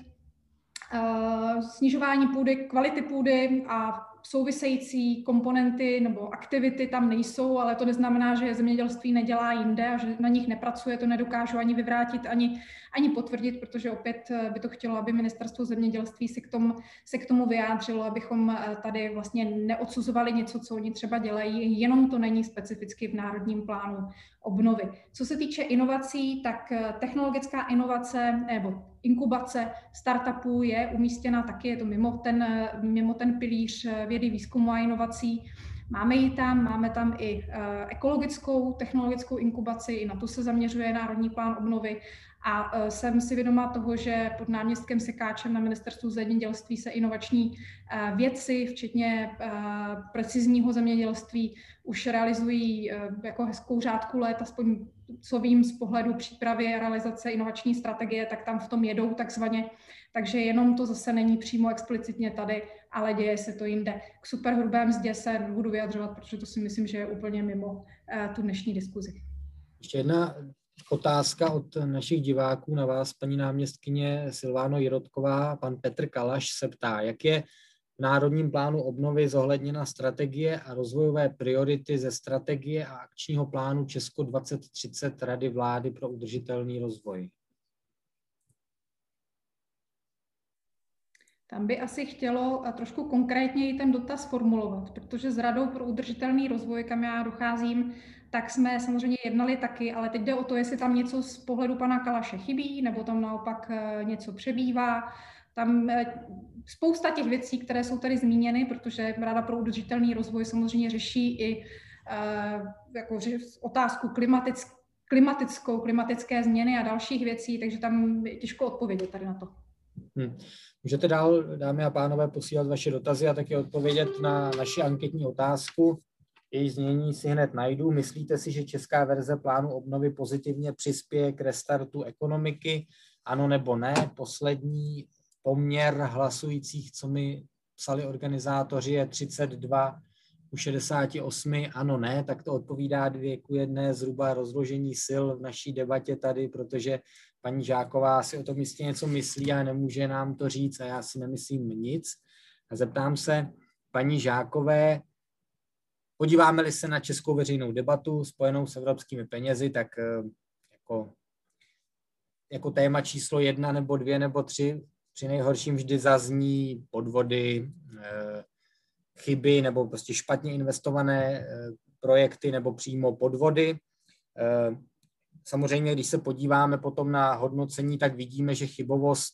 B: Uh, snižování půdy, kvality půdy a související komponenty nebo aktivity tam nejsou, ale to neznamená, že zemědělství nedělá jinde a že na nich nepracuje, to nedokážu ani vyvrátit, ani, ani potvrdit, protože opět eh, by to chtělo, aby ministerstvo zemědělství se k tomu, se k tomu vyjádřilo, abychom eh, tady vlastně neodsuzovali něco, co oni třeba dělají, jenom to není specificky v národním plánu obnovy. Co se týče inovací, tak eh, technologická inovace nebo inkubace startupů je umístěna taky, je to mimo ten, mimo ten pilíř vědy, výzkumu a inovací. Máme ji tam, máme tam i ekologickou technologickou inkubaci, i na to se zaměřuje Národní plán obnovy a e, jsem si vědomá toho, že pod náměstkem Sekáčem na ministerstvu zemědělství se inovační e, věci, včetně precizního zemědělství, už realizují jako hezkou řádku let, aspoň co vím z pohledu přípravy a realizace inovační strategie, tak tam v tom jedou takzvaně. Takže jenom to zase není přímo explicitně tady, ale děje se to jinde. K superhrubé mzdě se budu vyjadřovat, protože to si myslím, že je úplně mimo tu dnešní diskuzi.
A: Ještě jedna otázka od našich diváků na vás, paní náměstkyně Silváno Jirotková. Pan Petr Kalaš se ptá, jak je v Národním plánu obnovy zohledněna strategie a rozvojové priority ze strategie a akčního plánu Česko 2030 Rady vlády pro udržitelný rozvoj.
B: Tam by asi chtělo trošku konkrétněji ten dotaz formulovat, protože s Radou pro udržitelný rozvoj, kam já docházím, tak jsme samozřejmě jednali taky, ale teď jde o to, jestli tam něco z pohledu pana Kalaše chybí, nebo tam naopak eh, něco přebývá. Tam eh, spousta těch věcí, které jsou tady zmíněny, protože Rada pro udržitelný rozvoj samozřejmě řeší i uh, jako otázku klimatick, klimatickou, klimatické změny a dalších věcí, takže tam je těžko odpovědět tady na to.
A: Hmm. Můžete dál, dámy a pánové, posílat vaše dotazy a taky odpovědět na naši anketní otázku. Její znění si hned najdu. Myslíte si, že česká verze plánu obnovy pozitivně přispěje k restartu ekonomiky? Ano nebo ne? Poslední poměr hlasujících, co mi psali organizátoři, je 32 u 68, ano, ne, tak to odpovídá dvě ku jedné zhruba rozložení sil v naší debatě tady, protože paní Žáková si o tom jistě něco myslí a nemůže nám to říct a já si nemyslím nic. A zeptám se paní Žákové, podíváme-li se na českou veřejnou debatu spojenou s evropskými penězi, tak eh, jako, jako téma číslo jedna nebo dvě nebo tři při nejhorším vždy zazní podvody, eh, chyby nebo prostě špatně investované eh, projekty nebo přímo podvody. Samozřejmě, když se podíváme potom na hodnocení, tak vidíme, že chybovost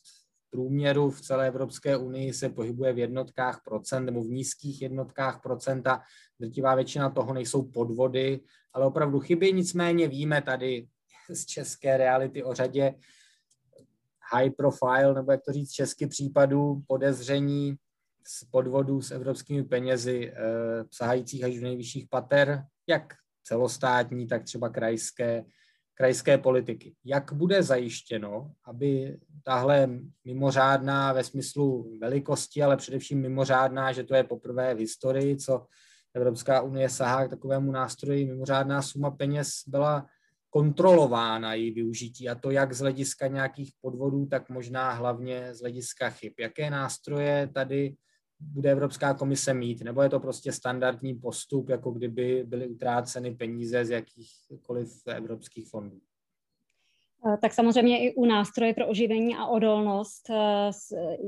A: průměru v celé Evropské unii se pohybuje v jednotkách procent nebo v nízkých jednotkách procenta. Drtivá většina toho nejsou podvody, ale opravdu chyby. Nicméně víme tady z české reality o řadě high profile, nebo jak to říct, český případů podezření z podvodů s evropskými penězi eh, sahajících až do nejvyšších pater, jak celostátní, tak třeba krajské, krajské politiky. Jak bude zajištěno, aby tahle mimořádná ve smyslu velikosti, ale především mimořádná, že to je poprvé v historii, co Evropská unie sahá k takovému nástroji, mimořádná suma peněz byla kontrolována její využití a to jak z hlediska nějakých podvodů, tak možná hlavně z hlediska chyb. Jaké nástroje tady bude Evropská komise mít, nebo je to prostě standardní postup, jako kdyby byly utráceny peníze z jakýchkoliv evropských fondů?
D: Eh, tak samozřejmě i u nástroje pro oživení a odolnost eh,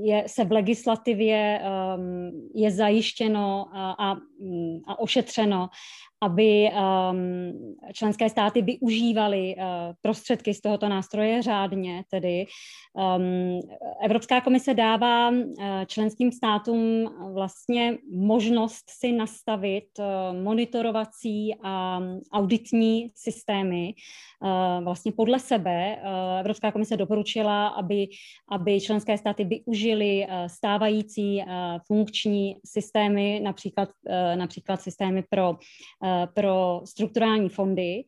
D: je, se v legislativě ehm, je zajištěno a, a, mm, a ošetřeno, aby um, členské státy využívaly uh, prostředky z tohoto nástroje řádně. Tedy um, Evropská komise dává uh, členským státům vlastně možnost si nastavit uh, monitorovací a auditní systémy vlastně podle sebe. Uh, Evropská komise doporučila, aby, aby členské státy využily uh, stávající funkční systémy, například, například systémy pro Eh, pro strukturální fondy.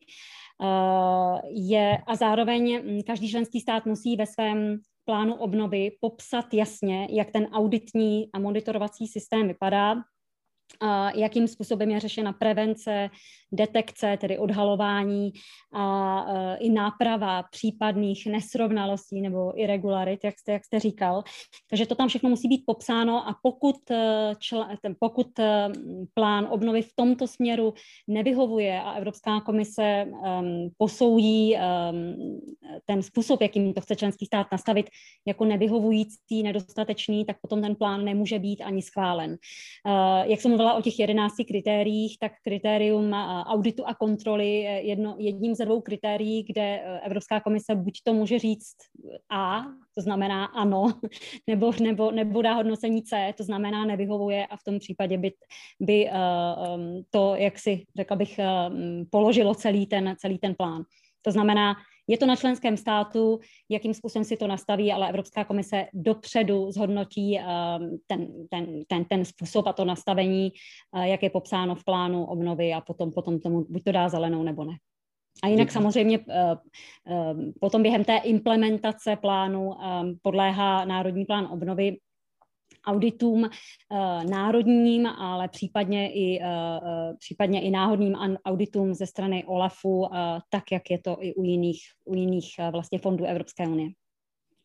D: Eh, je, a zároveň hm, každý členský stát musí ve svém plánu obnovy popsat jasně, jak ten auditní a monitorovací systém vypadá, jakým způsobem je řešena prevence, detekce, tedy odhalování a e, i náprava případných nesrovnalostí nebo irregularit, jak jste, jak jste říkal. Takže to tam všechno musí být popsáno a pokud, e, čl, pokud e, plán obnovy v tomto směru nevyhovuje a Evropská komise um, posoudí um, ten způsob, jakým to chce členský stát nastavit jako nevyhovující, nedostatečný, tak potom ten plán nemůže být ani schválen. Uh, jak jsem mluvila o těch jedenácti kritériích, tak kritérium auditu a kontroly je jedno, jedním ze dvou kritérií, kde e, Evropská komise buď to může říct A, to znamená ano, nebo, nebo, nebo dá hodnocení C, to znamená nevyhovuje a v tom případě by, by uh, to, jak si řekla bych, položilo celý ten, celý ten plán. To znamená, je to na členském státu, jakým způsobem si to nastaví, ale Evropská komise dopředu zhodnotí um, ten, ten, ten, ten způsob a to nastavení, uh, jak je popsáno v plánu obnovy a potom, potom tomu buď to dá zelenou nebo ne. A jinak samozřejmě uh, potom během té implementace plánu podléhá Národní plán obnovy auditům uh, národním, ale případně i, uh, případně i náhodným auditům ze strany OLAFu, tak jak je to i u jiných, u jiných vlastně fondů Evropské unie.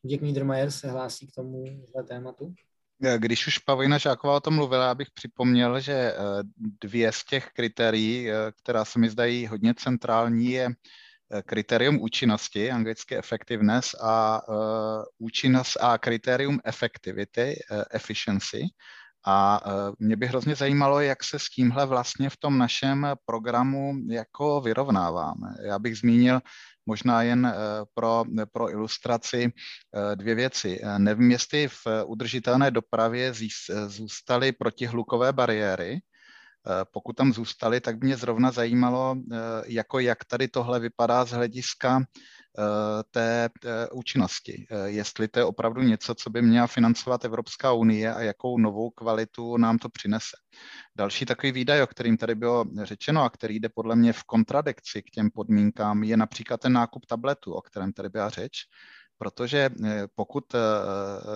A: Děk Niedermayer se hlásí k tomu tématu.
E: Když už Pavlina Žáková o tom mluvila, já bych připomněl, že dvě z těch kritérií, která se mi zdají hodně centrální, je Eh, kritérium účinnosti, anglicky effectiveness, a uh, účinnost a kritérium effectivity, uh, efficiency. A uh, mě by hrozně zajímalo, jak se s tímhle vlastně v tom našem programu jako vyrovnáváme. Já bych zmínil možná jen pro, pro ilustraci dvě věci. Nevím, jestli v udržitelné dopravě zůstaly protihlukové bariéry, Eh, pokud tam zůstali, tak mě zrovna zajímalo, eh, jako jak tady tohle vypadá z hlediska eh, té účinnosti. Jestli to je opravdu něco, co by měla financovat Evropská unie a jakou novou kvalitu nám to přinese. Další takový výdaj, o kterým tady bylo řečeno a který jde podle mě v kontradikci k těm podmínkám, je například ten nákup tabletu, o kterém tady byla řeč protože eh, pokud eh,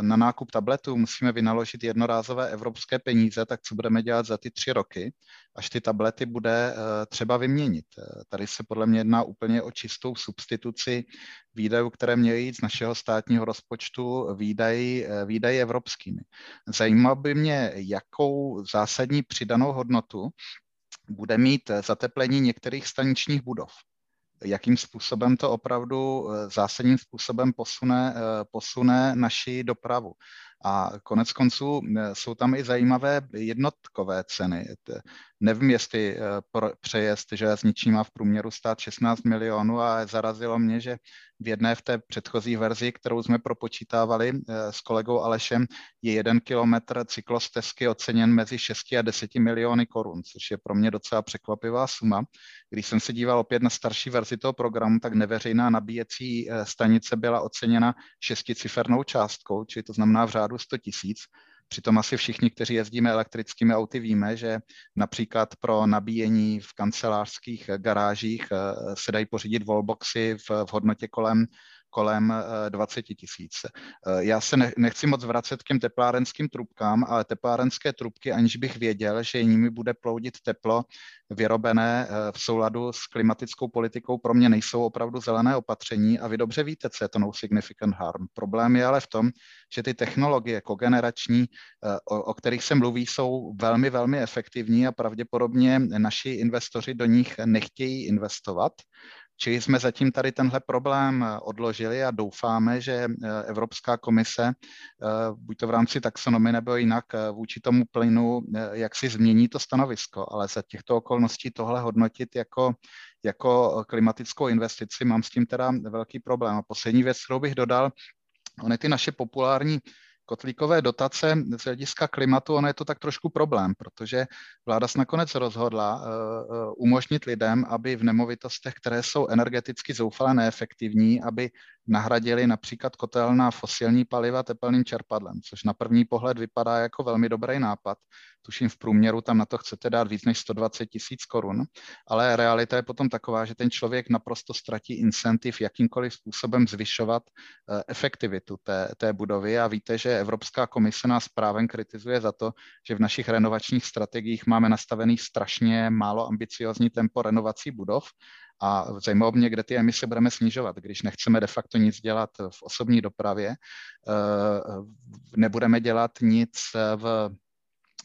E: na nákup tabletů musíme vynaložit jednorázové evropské peníze, tak co budeme dělat za ty tři roky, až ty tablety bude eh, třeba vyměnit. Tady se podle mě jedná úplně o čistou substituci výdajů, které měly jít z našeho státního rozpočtu výdaji, výdaji evropskými. Zajímalo by mě, jakou zásadní přidanou hodnotu bude mít zateplení některých staničních budov jakým způsobem to opravdu eh, zásadním způsobem posune, eh, posune naši dopravu. A konec konců jsou tam i zajímavé jednotkové ceny. Nevím, jestli eh, přejezd železniční má v průměru stát 16 milionů a zarazilo mě, že v jedné v té předchozí verzi, kterou jsme propočítávali eh, s kolegou Alešem, je jeden kilometr cyklostezky oceněn mezi 6 a 10 miliony korun, což je pro mě docela překvapivá suma. Když jsem se díval opět na starší verzi toho programu, tak neveřejná nabíjecí eh, stanice byla oceněna šesticifernou částkou, čili to znamená v řádu 100 tisíc. Přitom asi všichni, kteří jezdíme elektrickými auty, víme, že například pro nabíjení v kancelářských garážích eh, se dají pořídit wallboxy v, v hodnotě kolem kolem 20 eh, tisíc. Eh, já se nechci moc vracet k těm teplárenským trubkám, ale teplárenské trubky, aniž bych věděl, že nimi bude ploudit teplo vyrobené v souladu s klimatickou politikou, pro mě nejsou opravdu zelené opatření a vy dobře víte, co je to no significant harm. Problém je ale v tom, že ty technologie kogenerační, o, o kterých se mluví, jsou velmi, velmi efektivní a pravděpodobně naši investoři do nich nechtějí investovat Čili jsme zatím tady tenhle problém odložili a doufáme, že Evropská komise, buď to v rámci taxonomie nebo jinak, vůči tomu plynu, jak si změní to stanovisko, ale za těchto okolností tohle hodnotit jako, jako klimatickou investici, mám s tím teda velký problém. A poslední věc, kterou bych dodal, ony ty naše populární kotlíkové dotace z hlediska klimatu, ono je to tak trošku problém, protože vláda se nakonec rozhodla uh, umožnit lidem, aby v nemovitostech, které jsou energeticky zoufale neefektivní, aby nahradili například kotelná fosilní paliva tepelným čerpadlem, což na první pohled vypadá jako velmi dobrý nápad. Tuším v průměru tam na to chcete dát víc než 120 tisíc korun, ale realita je potom taková, že ten člověk naprosto ztratí incentiv jakýmkoliv způsobem zvyšovat eh, efektivitu té, té budovy. A víte, že Evropská komise nás právem kritizuje za to, že v našich renovačních strategiích máme nastavený strašně málo ambiciozní tempo renovací budov. A zajímalo mě, kde ty emise budeme snižovat, když nechceme de facto nic dělat v osobní dopravě, eh, nebudeme dělat nic v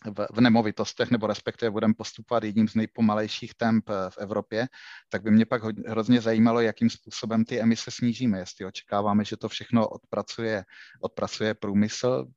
E: v, v nemovitostech, nebo respektive budeme postupovat jedním z nejpomalejších temp v Evropě, tak by mě pak hrozně zajímalo, jakým způsobem ty emise snížíme. Jestli očekáváme, že to všechno odpracuje, odpracuje průmysl,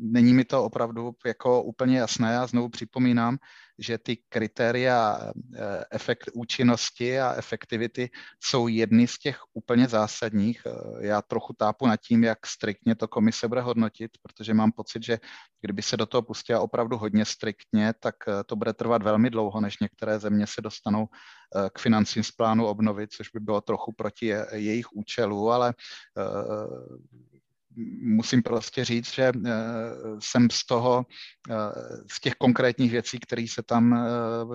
E: není mi to opravdu jako úplně jasné a znovu připomínám, že ty kritéria eh, efekt, účinnosti a efektivity jsou jedny z těch úplně zásadních. Eh, já trochu tápu nad tím, jak striktně to komise bude hodnotit, protože mám pocit, že kdyby se do toho pustila opravdu hodně striktně, tak eh, to bude trvat velmi dlouho, než některé země se dostanou k financím z plánu obnovy, což by bylo trochu proti jejich účelu, ale musím prostě říct, že eh, jsem z toho, eh, z těch konkrétních věcí, které se tam eh,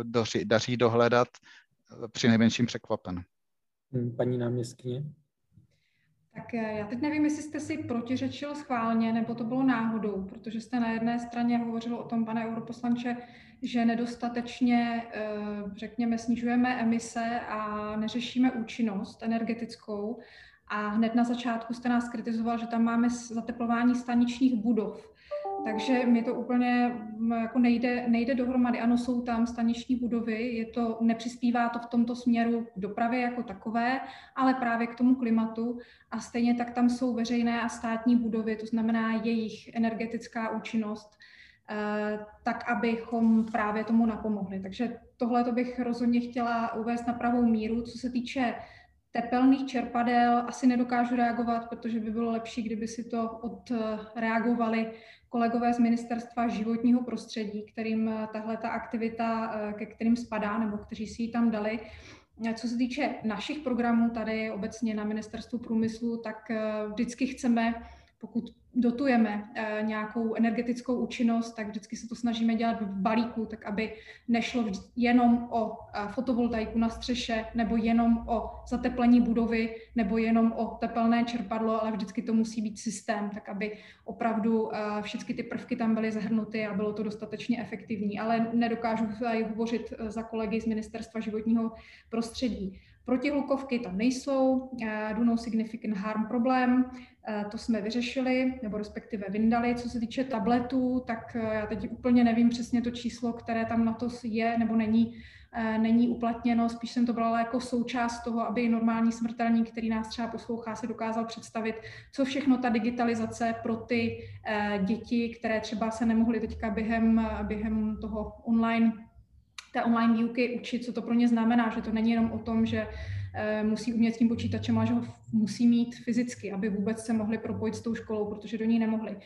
E: doři, daří dohledat, při nejmenším překvapen.
A: Hmm, paní náměstkyně?
B: Tak já teď nevím, jestli jste si protiřečil schválně, nebo to bylo náhodou, protože jste na jedné straně hovořil o tom, pane europoslanče, že nedostatečně, řekněme, snižujeme emise a neřešíme účinnost energetickou. A hned na začátku jste nás kritizoval, že tam máme zateplování staničních budov. Takže mi to úplně jako nejde, nejde dohromady. Ano, jsou tam staniční budovy, je to, nepřispívá to v tomto směru k dopravě jako takové, ale právě k tomu klimatu. A stejně tak tam jsou veřejné a státní budovy, to znamená jejich energetická účinnost, eh, tak abychom právě tomu napomohli. Takže tohle to bych rozhodně chtěla uvést na pravou míru. Co se týče tepelných čerpadel asi nedokážu reagovat, protože by bylo lepší, kdyby si to odreagovali kolegové z Ministerstva životního prostředí, kterým eh, tahle ta aktivita, eh, ke kterým spadá, nebo kteří si ji tam dali. Co se týče našich programů tady obecně na Ministerstvu průmyslu, tak eh, vždycky chceme, pokud dotujeme eh, nějakou energetickou účinnost, tak vždycky se to snažíme dělat v balíku, tak aby nešlo jenom o eh, fotovoltaiku na střeše, nebo jenom o zateplení budovy, nebo jenom o tepelné čerpadlo, ale vždycky to musí být systém, tak aby opravdu eh, všechny ty prvky tam byly zahrnuty a bylo to dostatečně efektivní. Ale nedokážu tady hovořit za kolegy z Ministerstva životního prostředí. Protihlukovky tam nejsou, do no significant harm problém, to jsme vyřešili, nebo respektive vyndali. Co se týče tabletů, tak já teď úplně nevím přesně to číslo, které tam na to je nebo není, není uplatněno. Spíš jsem to brala jako součást toho, aby normální smrtelník, který nás třeba poslouchá, se dokázal představit, co všechno ta digitalizace pro ty děti, které třeba se nemohly teďka během, během toho online té online výuky učit, co to pro ně znamená, že to není jenom o tom, že eh, musí umět s tím počítačem, ale že ho musí mít fyzicky, aby vůbec se mohli propojit s tou školou, protože do ní nemohli.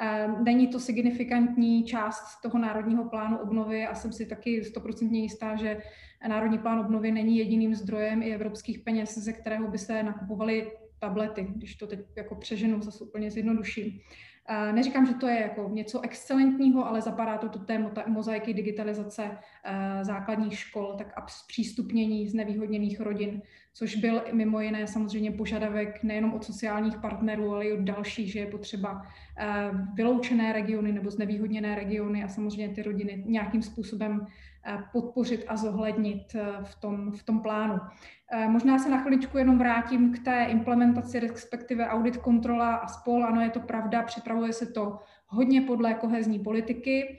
B: Eh, není to signifikantní část toho národního plánu obnovy a jsem si taky stoprocentně jistá, že národní plán obnovy není jediným zdrojem i evropských peněz, ze kterého by se nakupovaly tablety, když to teď jako přeženu, zase úplně zjednoduším. Neříkám, že to je jako něco excelentního, ale zapadá to do té mozaiky digitalizace eh, základních škol, tak a zpřístupnění znevýhodněných rodin, což byl mimo jiné samozřejmě požadavek nejenom od sociálních partnerů, ale i od dalších, že je potřeba eh, vyloučené regiony nebo znevýhodněné regiony a samozřejmě ty rodiny nějakým způsobem eh, podpořit a zohlednit v tom, v tom plánu. Eh, možná se na chviličku jenom vrátím k té implementaci, respektive audit, kontrola a spol. Ano, je to pravda, připravuje se to hodně podle kohezní politiky.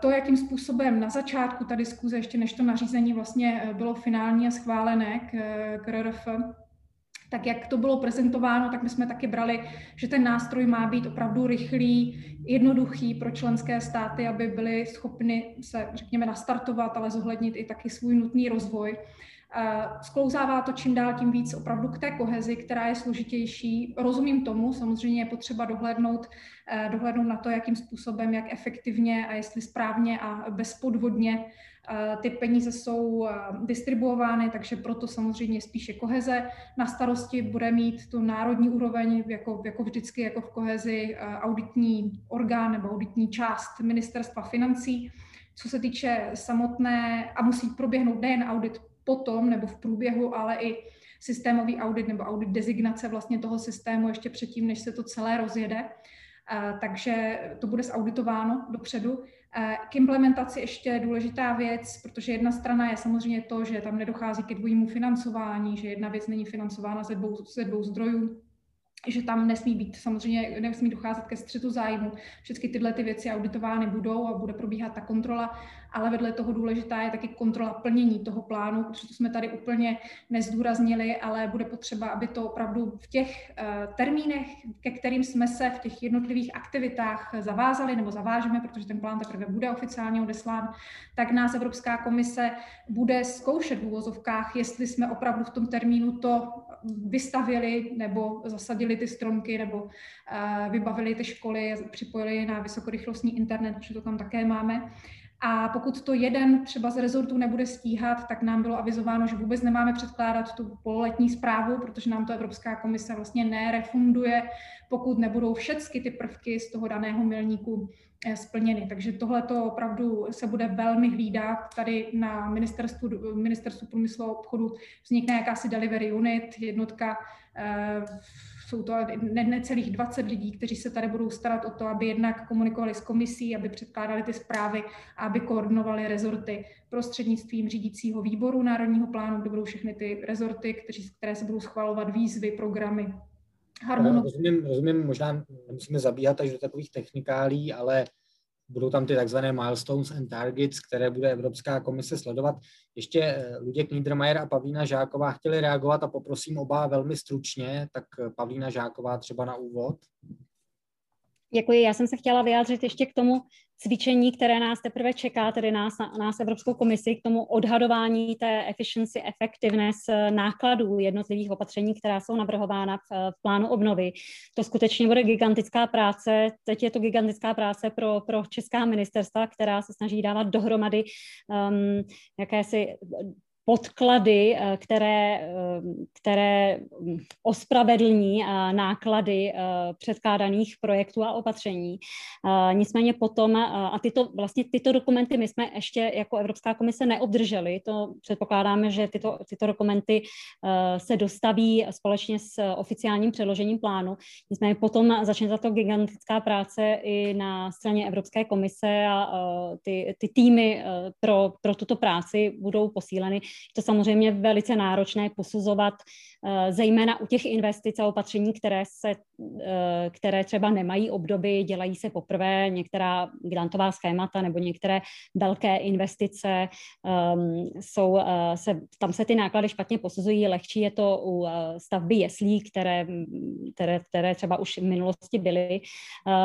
B: To, jakým způsobem na začátku ta diskuze, ještě než to nařízení vlastně bylo finální a schválené k, k RRF, tak jak to bylo prezentováno, tak my jsme taky brali, že ten nástroj má být opravdu rychlý, jednoduchý pro členské státy, aby byly schopny se, řekněme, nastartovat, ale zohlednit i taky svůj nutný rozvoj. Sklouzává to čím dál tím víc opravdu k té kohezi, která je složitější. Rozumím tomu, samozřejmě je potřeba dohlednout, eh, dohlednout na to, jakým způsobem, jak efektivně a jestli správně a bezpodvodně eh, ty peníze jsou eh, distribuovány, takže proto samozřejmě spíše koheze na starosti bude mít tu národní úroveň, jako, jako vždycky, jako v kohezi, auditní orgán nebo auditní část ministerstva financí. Co se týče samotné, a musí proběhnout nejen audit potom nebo v průběhu, ale i systémový audit nebo audit designace vlastně toho systému ještě předtím, než se to celé rozjede. Takže to bude zauditováno dopředu. K implementaci ještě důležitá věc, protože jedna strana je samozřejmě to, že tam nedochází ke dvojímu financování, že jedna věc není financována ze dvou, ze dvou zdrojů, že tam nesmí být, samozřejmě nesmí docházet ke střetu zájmu. Všechny tyhle ty věci auditovány budou a bude probíhat ta kontrola, ale vedle toho důležitá je taky kontrola plnění toho plánu, protože to jsme tady úplně nezdůraznili, ale bude potřeba, aby to opravdu v těch uh, termínech, ke kterým jsme se v těch jednotlivých aktivitách zavázali nebo zavážeme, protože ten plán teprve bude oficiálně odeslán, tak nás Evropská komise bude zkoušet v úvozovkách, jestli jsme opravdu v tom termínu to vystavili nebo zasadili ty stromky nebo uh, vybavili ty školy, připojili na vysokorychlostní internet, protože to tam také máme. A pokud to jeden třeba z rezortů nebude stíhat, tak nám bylo avizováno, že vůbec nemáme předkládat tu pololetní zprávu, protože nám to Evropská komise vlastně nerefunduje, pokud nebudou všechny ty prvky z toho daného milníku eh, splněny. Takže tohle to opravdu se bude velmi hlídat. Tady na ministerstvu, ministerstvu průmyslu a obchodu vznikne jakási delivery unit, jednotka eh, jsou to necelých 20 lidí, kteří se tady budou starat o to, aby jednak komunikovali s komisí, aby předkládali ty zprávy a aby koordinovali rezorty prostřednictvím řídícího výboru Národního plánu, kde budou všechny ty rezorty, kteří, které se budou schvalovat výzvy, programy,
A: harmonogram. Rozumím, rozumím, možná nemusíme zabíhat až do takových technikálí, ale budou tam ty takzvané milestones and targets, které bude Evropská komise sledovat. Ještě eh, Luděk Niedermayer a Pavlína Žáková chtěli reagovat a poprosím oba velmi stručně, tak eh, Pavlína Žáková třeba na úvod.
D: Děkuji. Já jsem se chtěla vyjádřit ještě k tomu cvičení, které nás teprve čeká, tedy nás, nás Evropskou komisi, k tomu odhadování té efficiency, effectiveness eh, nákladů jednotlivých opatření, která jsou navrhována v, v plánu obnovy. To skutečně bude gigantická práce. Teď je to gigantická práce pro, pro česká ministerstva, která se snaží dávat dohromady um, jakési podklady, eh, které, eh, které ospravedlní eh, náklady předkládaných projektů a opatření. Nicméně potom, a tyto, vlastně tyto dokumenty my jsme ještě jako Evropská komise neobdrželi, to předpokládáme, že tyto, tyto dokumenty se dostaví společně s oficiálním předložením plánu. Nicméně potom začne za to gigantická práce i na straně Evropské komise a ty, ty týmy pro, pro tuto práci budou posíleny to samozřejmě velice náročné posuzovat, zejména u těch investic a opatření, které, se, eh, které třeba nemají obdoby, dělají se poprvé, některá grantová schémata nebo některé velké investice, um, jsou, uh, se, tam se ty náklady špatně posuzují, lehčí je to u stavby jeslí, které, které, které třeba už v minulosti byly.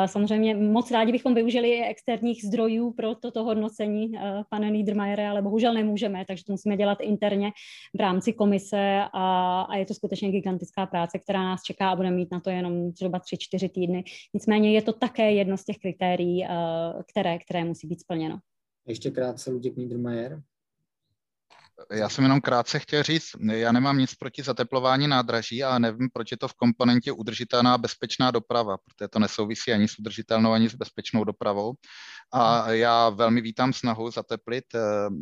D: Samozřejmě moc rádi bychom využili externích zdrojů pro toto hodnocení, pane Niedermayere, ale bohužel nemůžeme, takže to musíme dělat interně v rámci komise a, a je to skutečně gigantická práce, která nás čeká a bude mít na to jenom zhruba 3-4 týdny. Nicméně je to také jedno z těch kritérií, eh, které, které musí být splněno.
A: Ještě krátce Luděk Niedermayer.
E: Já jsem jenom krátce chtěl říct, já nemám nic proti zateplování nádraží, ale nevím, proč je to v komponentě udržitelná bezpečná doprava, protože to nesouvisí ani s udržitelnou, ani s bezpečnou dopravou. A já velmi vítám snahu zateplit eh,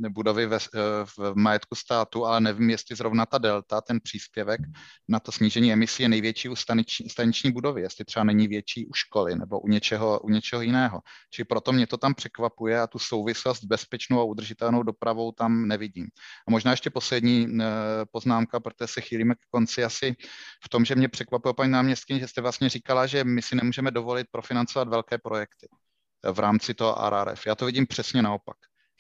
E: budovy ve, eh, v majetku státu, ale nevím, jestli zrovna ta delta, ten příspěvek na to snížení emisí je největší u staniční, staniční budovy, jestli třeba není větší u školy nebo u něčeho, u něčeho jiného. Čili proto mě to tam překvapuje a tu souvislost s bezpečnou a udržitelnou dopravou tam nevidím. A možná ještě poslední eh, poznámka, protože se chýlíme k konci asi v tom, že mě překvapuje paní náměstkyně, že jste vlastně říkala, že my si nemůžeme dovolit profinancovat velké projekty. V rámci toho RRF. Já to vidím přesně naopak.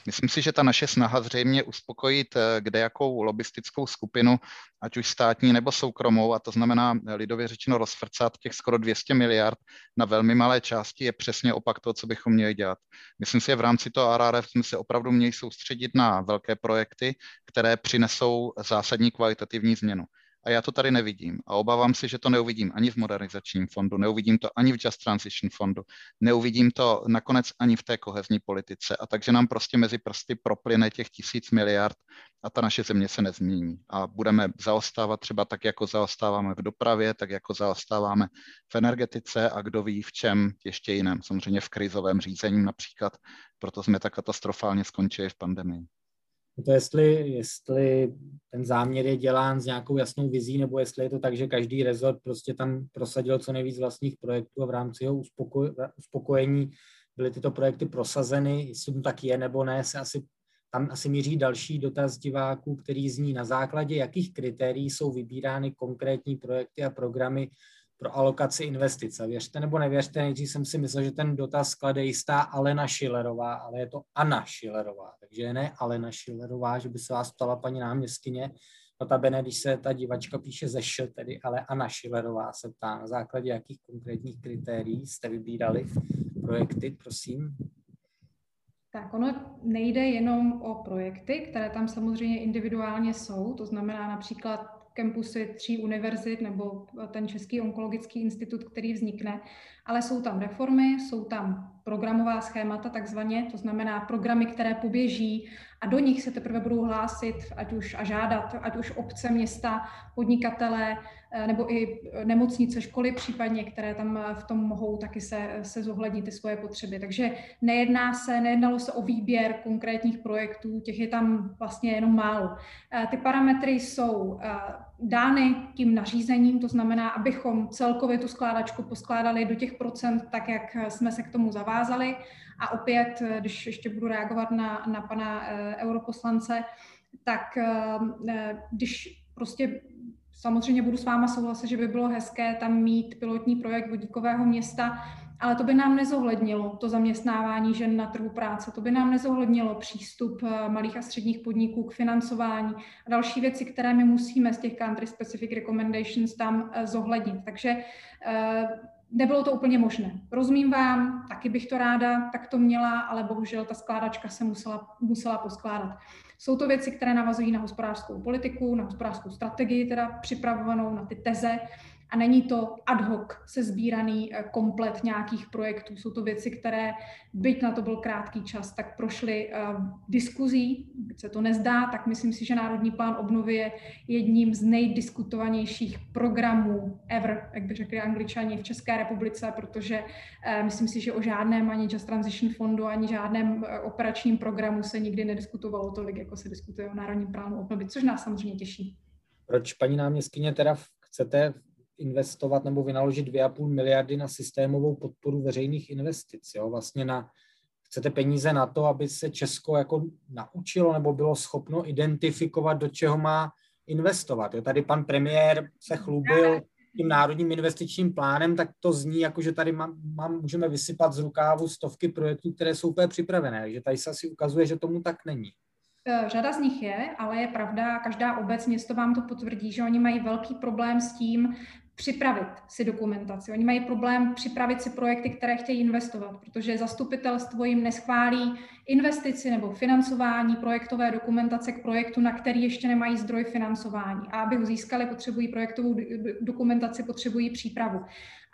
E: Myslím si, že ta naše snaha zřejmě uspokojit eh, kde jakou lobistickou skupinu, ať už státní nebo soukromou, a to znamená eh, lidově řečeno rozfrcat těch skoro 200 miliard na velmi malé části, je přesně opak toho, co bychom měli dělat. Myslím si, že v rámci toho RRF jsme se opravdu měli soustředit na velké projekty, které přinesou zásadní kvalitativní změnu. A já to tady nevidím. A obávám se, že to neuvidím ani v modernizačním fondu, neuvidím to ani v Just Transition fondu, neuvidím to nakonec ani v té kohezní politice. A takže nám prostě mezi prsty proplyne těch tisíc miliard a ta naše země se nezmění. A budeme zaostávat třeba tak, jako zaostáváme v dopravě, tak jako zaostáváme v energetice a kdo ví v čem ještě jiném. Samozřejmě v krizovém řízení například, proto jsme tak katastrofálně skončili v pandemii
A: to jestli, jestli ten záměr je dělán s nějakou jasnou vizí, nebo jestli je to tak, že každý rezort prostě tam prosadil co nejvíc vlastních projektů a v rámci jeho uspokoj, uspokojení byly tyto projekty prosazeny, jestli to tak je nebo ne, se asi, tam asi míří další dotaz diváků, který zní na základě jakých kritérií jsou vybírány konkrétní projekty a programy pro alokaci investice. Věřte nebo nevěřte, nejdřív jsem si myslel, že ten dotaz klade jistá Alena Šilerová, ale je to Anna Šilerová, takže ne Alena Šilerová, že by se vás ptala paní náměstkyně, Notabene, když se ta divačka píše ze š, tedy, ale Anna Šilerová se ptá, na základě jakých konkrétních kritérií jste vybírali projekty, prosím.
B: Tak ono nejde jenom o projekty, které tam samozřejmě individuálně jsou, to znamená například kampusy tří univerzit nebo ten Český onkologický institut, který vznikne, ale jsou tam reformy, jsou tam programová schémata takzvaně, to znamená programy, které poběží do nich se teprve budou hlásit ať už a žádat, ať už obce, města, podnikatelé eh, nebo i nemocnice, školy případně, které tam v tom mohou taky se, se zohlednit ty svoje potřeby. Takže nejedná se, nejednalo se o výběr konkrétních projektů, těch je tam vlastně jenom málo. Eh, ty parametry jsou eh, dány tím nařízením, to znamená, abychom celkově tu skládačku poskládali do těch procent tak, jak jsme se k tomu zavázali. A opět, když ještě budu reagovat na, na pana eh, europoslance, tak eh, když prostě samozřejmě budu s váma souhlasit, že by bylo hezké tam mít pilotní projekt vodíkového města, ale to by nám nezohlednilo to zaměstnávání žen na trhu práce, to by nám nezohlednilo přístup eh, malých a středních podniků k financování a další věci, které my musíme z těch country specific recommendations tam zohlednit. Takže nebylo to úplně možné. Rozumím vám, taky bych to ráda tak to měla, ale bohužel ta skládačka se musela, musela poskládat. Jsou to věci, které navazují na hospodářskou politiku, na hospodářskou strategii, teda připravovanou na ty teze, a není to ad hoc se sbíraný eh, komplet nějakých projektů. Jsou to věci, které, byť na to byl krátký čas, tak prošly uh, diskuzí, byť se to nezdá, tak myslím si, že Národní plán obnovy je jedním z nejdiskutovanějších programů ever, jak by řekli angličani v České republice, protože uh, myslím si, že o žádném ani Just Transition fondu, ani žádném operačním programu se nikdy nediskutovalo tolik, jako se diskutuje o Národním plánu obnovy, což nás samozřejmě těší.
A: Proč, paní náměstkyně, teda chcete investovat nebo vynaložit 2,5 miliardy na systémovou podporu veřejných investic. Jo? Vlastně na, chcete peníze na to, aby se Česko jako naučilo nebo bylo schopno identifikovat, do čeho má investovat. Jo? Tady pan premiér se chlubil tím národním investičním plánem, tak to zní jako, že tady mám, mám, můžeme vysypat z rukávu stovky projektů, které jsou úplně připravené. Takže tady se asi ukazuje, že tomu tak není.
B: E, řada z nich je, ale je pravda, každá obec, město vám to potvrdí, že oni mají velký problém s tím připravit si dokumentaci. Oni mají problém připravit si projekty, které chtějí investovat, protože zastupitelstvo jim neschválí investici nebo financování projektové dokumentace k projektu, na který ještě nemají zdroj financování. A aby ho získali, potřebují projektovou dokumentaci, potřebují přípravu.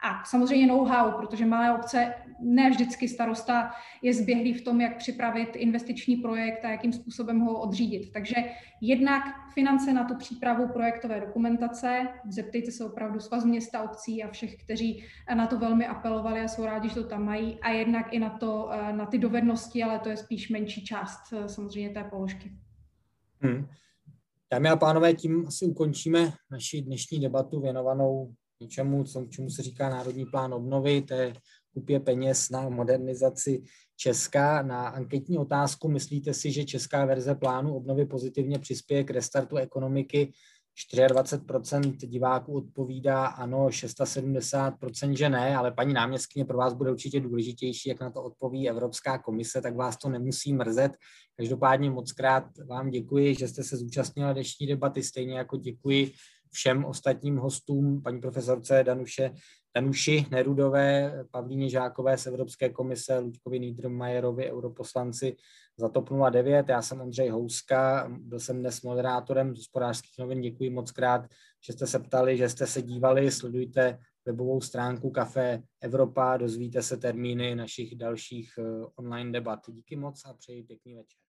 B: A samozřejmě know-how, protože malé obce ne vždycky starosta je zběhlý v tom, jak připravit investiční projekt a jakým způsobem ho odřídit. Takže jednak finance na tu přípravu projektové dokumentace, zeptejte se opravdu svaz města, obcí a všech, kteří na to velmi apelovali a jsou rádi, že to tam mají, a jednak i na, to, na ty dovednosti, ale to je spíš menší část samozřejmě té položky.
A: Hmm. Dámy a pánové, tím asi ukončíme naši dnešní debatu věnovanou něčemu, co, čemu se říká Národní plán obnovy, to je kupě peněz na modernizaci Česka. Na anketní otázku, myslíte si, že česká verze plánu obnovy pozitivně přispěje k restartu ekonomiky, 24% diváků odpovídá ano, 670% že ne, ale paní náměstkyně pro vás bude určitě důležitější, jak na to odpoví Evropská komise, tak vás to nemusí mrzet. Každopádně moc krát vám děkuji, že jste se zúčastnila dnešní debaty, stejně jako děkuji všem ostatním hostům, paní profesorce Danuše, Danuši Nerudové, Pavlíně Žákové z Evropské komise, Luďkovi Niedermayerovi, europoslanci za TOP 09. Já jsem Ondřej Houska, byl jsem dnes moderátorem z hospodářských novin. Děkuji moc krát, že jste se ptali, že jste se dívali. Sledujte webovou stránku Café Evropa, dozvíte se termíny našich dalších eh, online debat. Díky moc a přeji pěkný večer.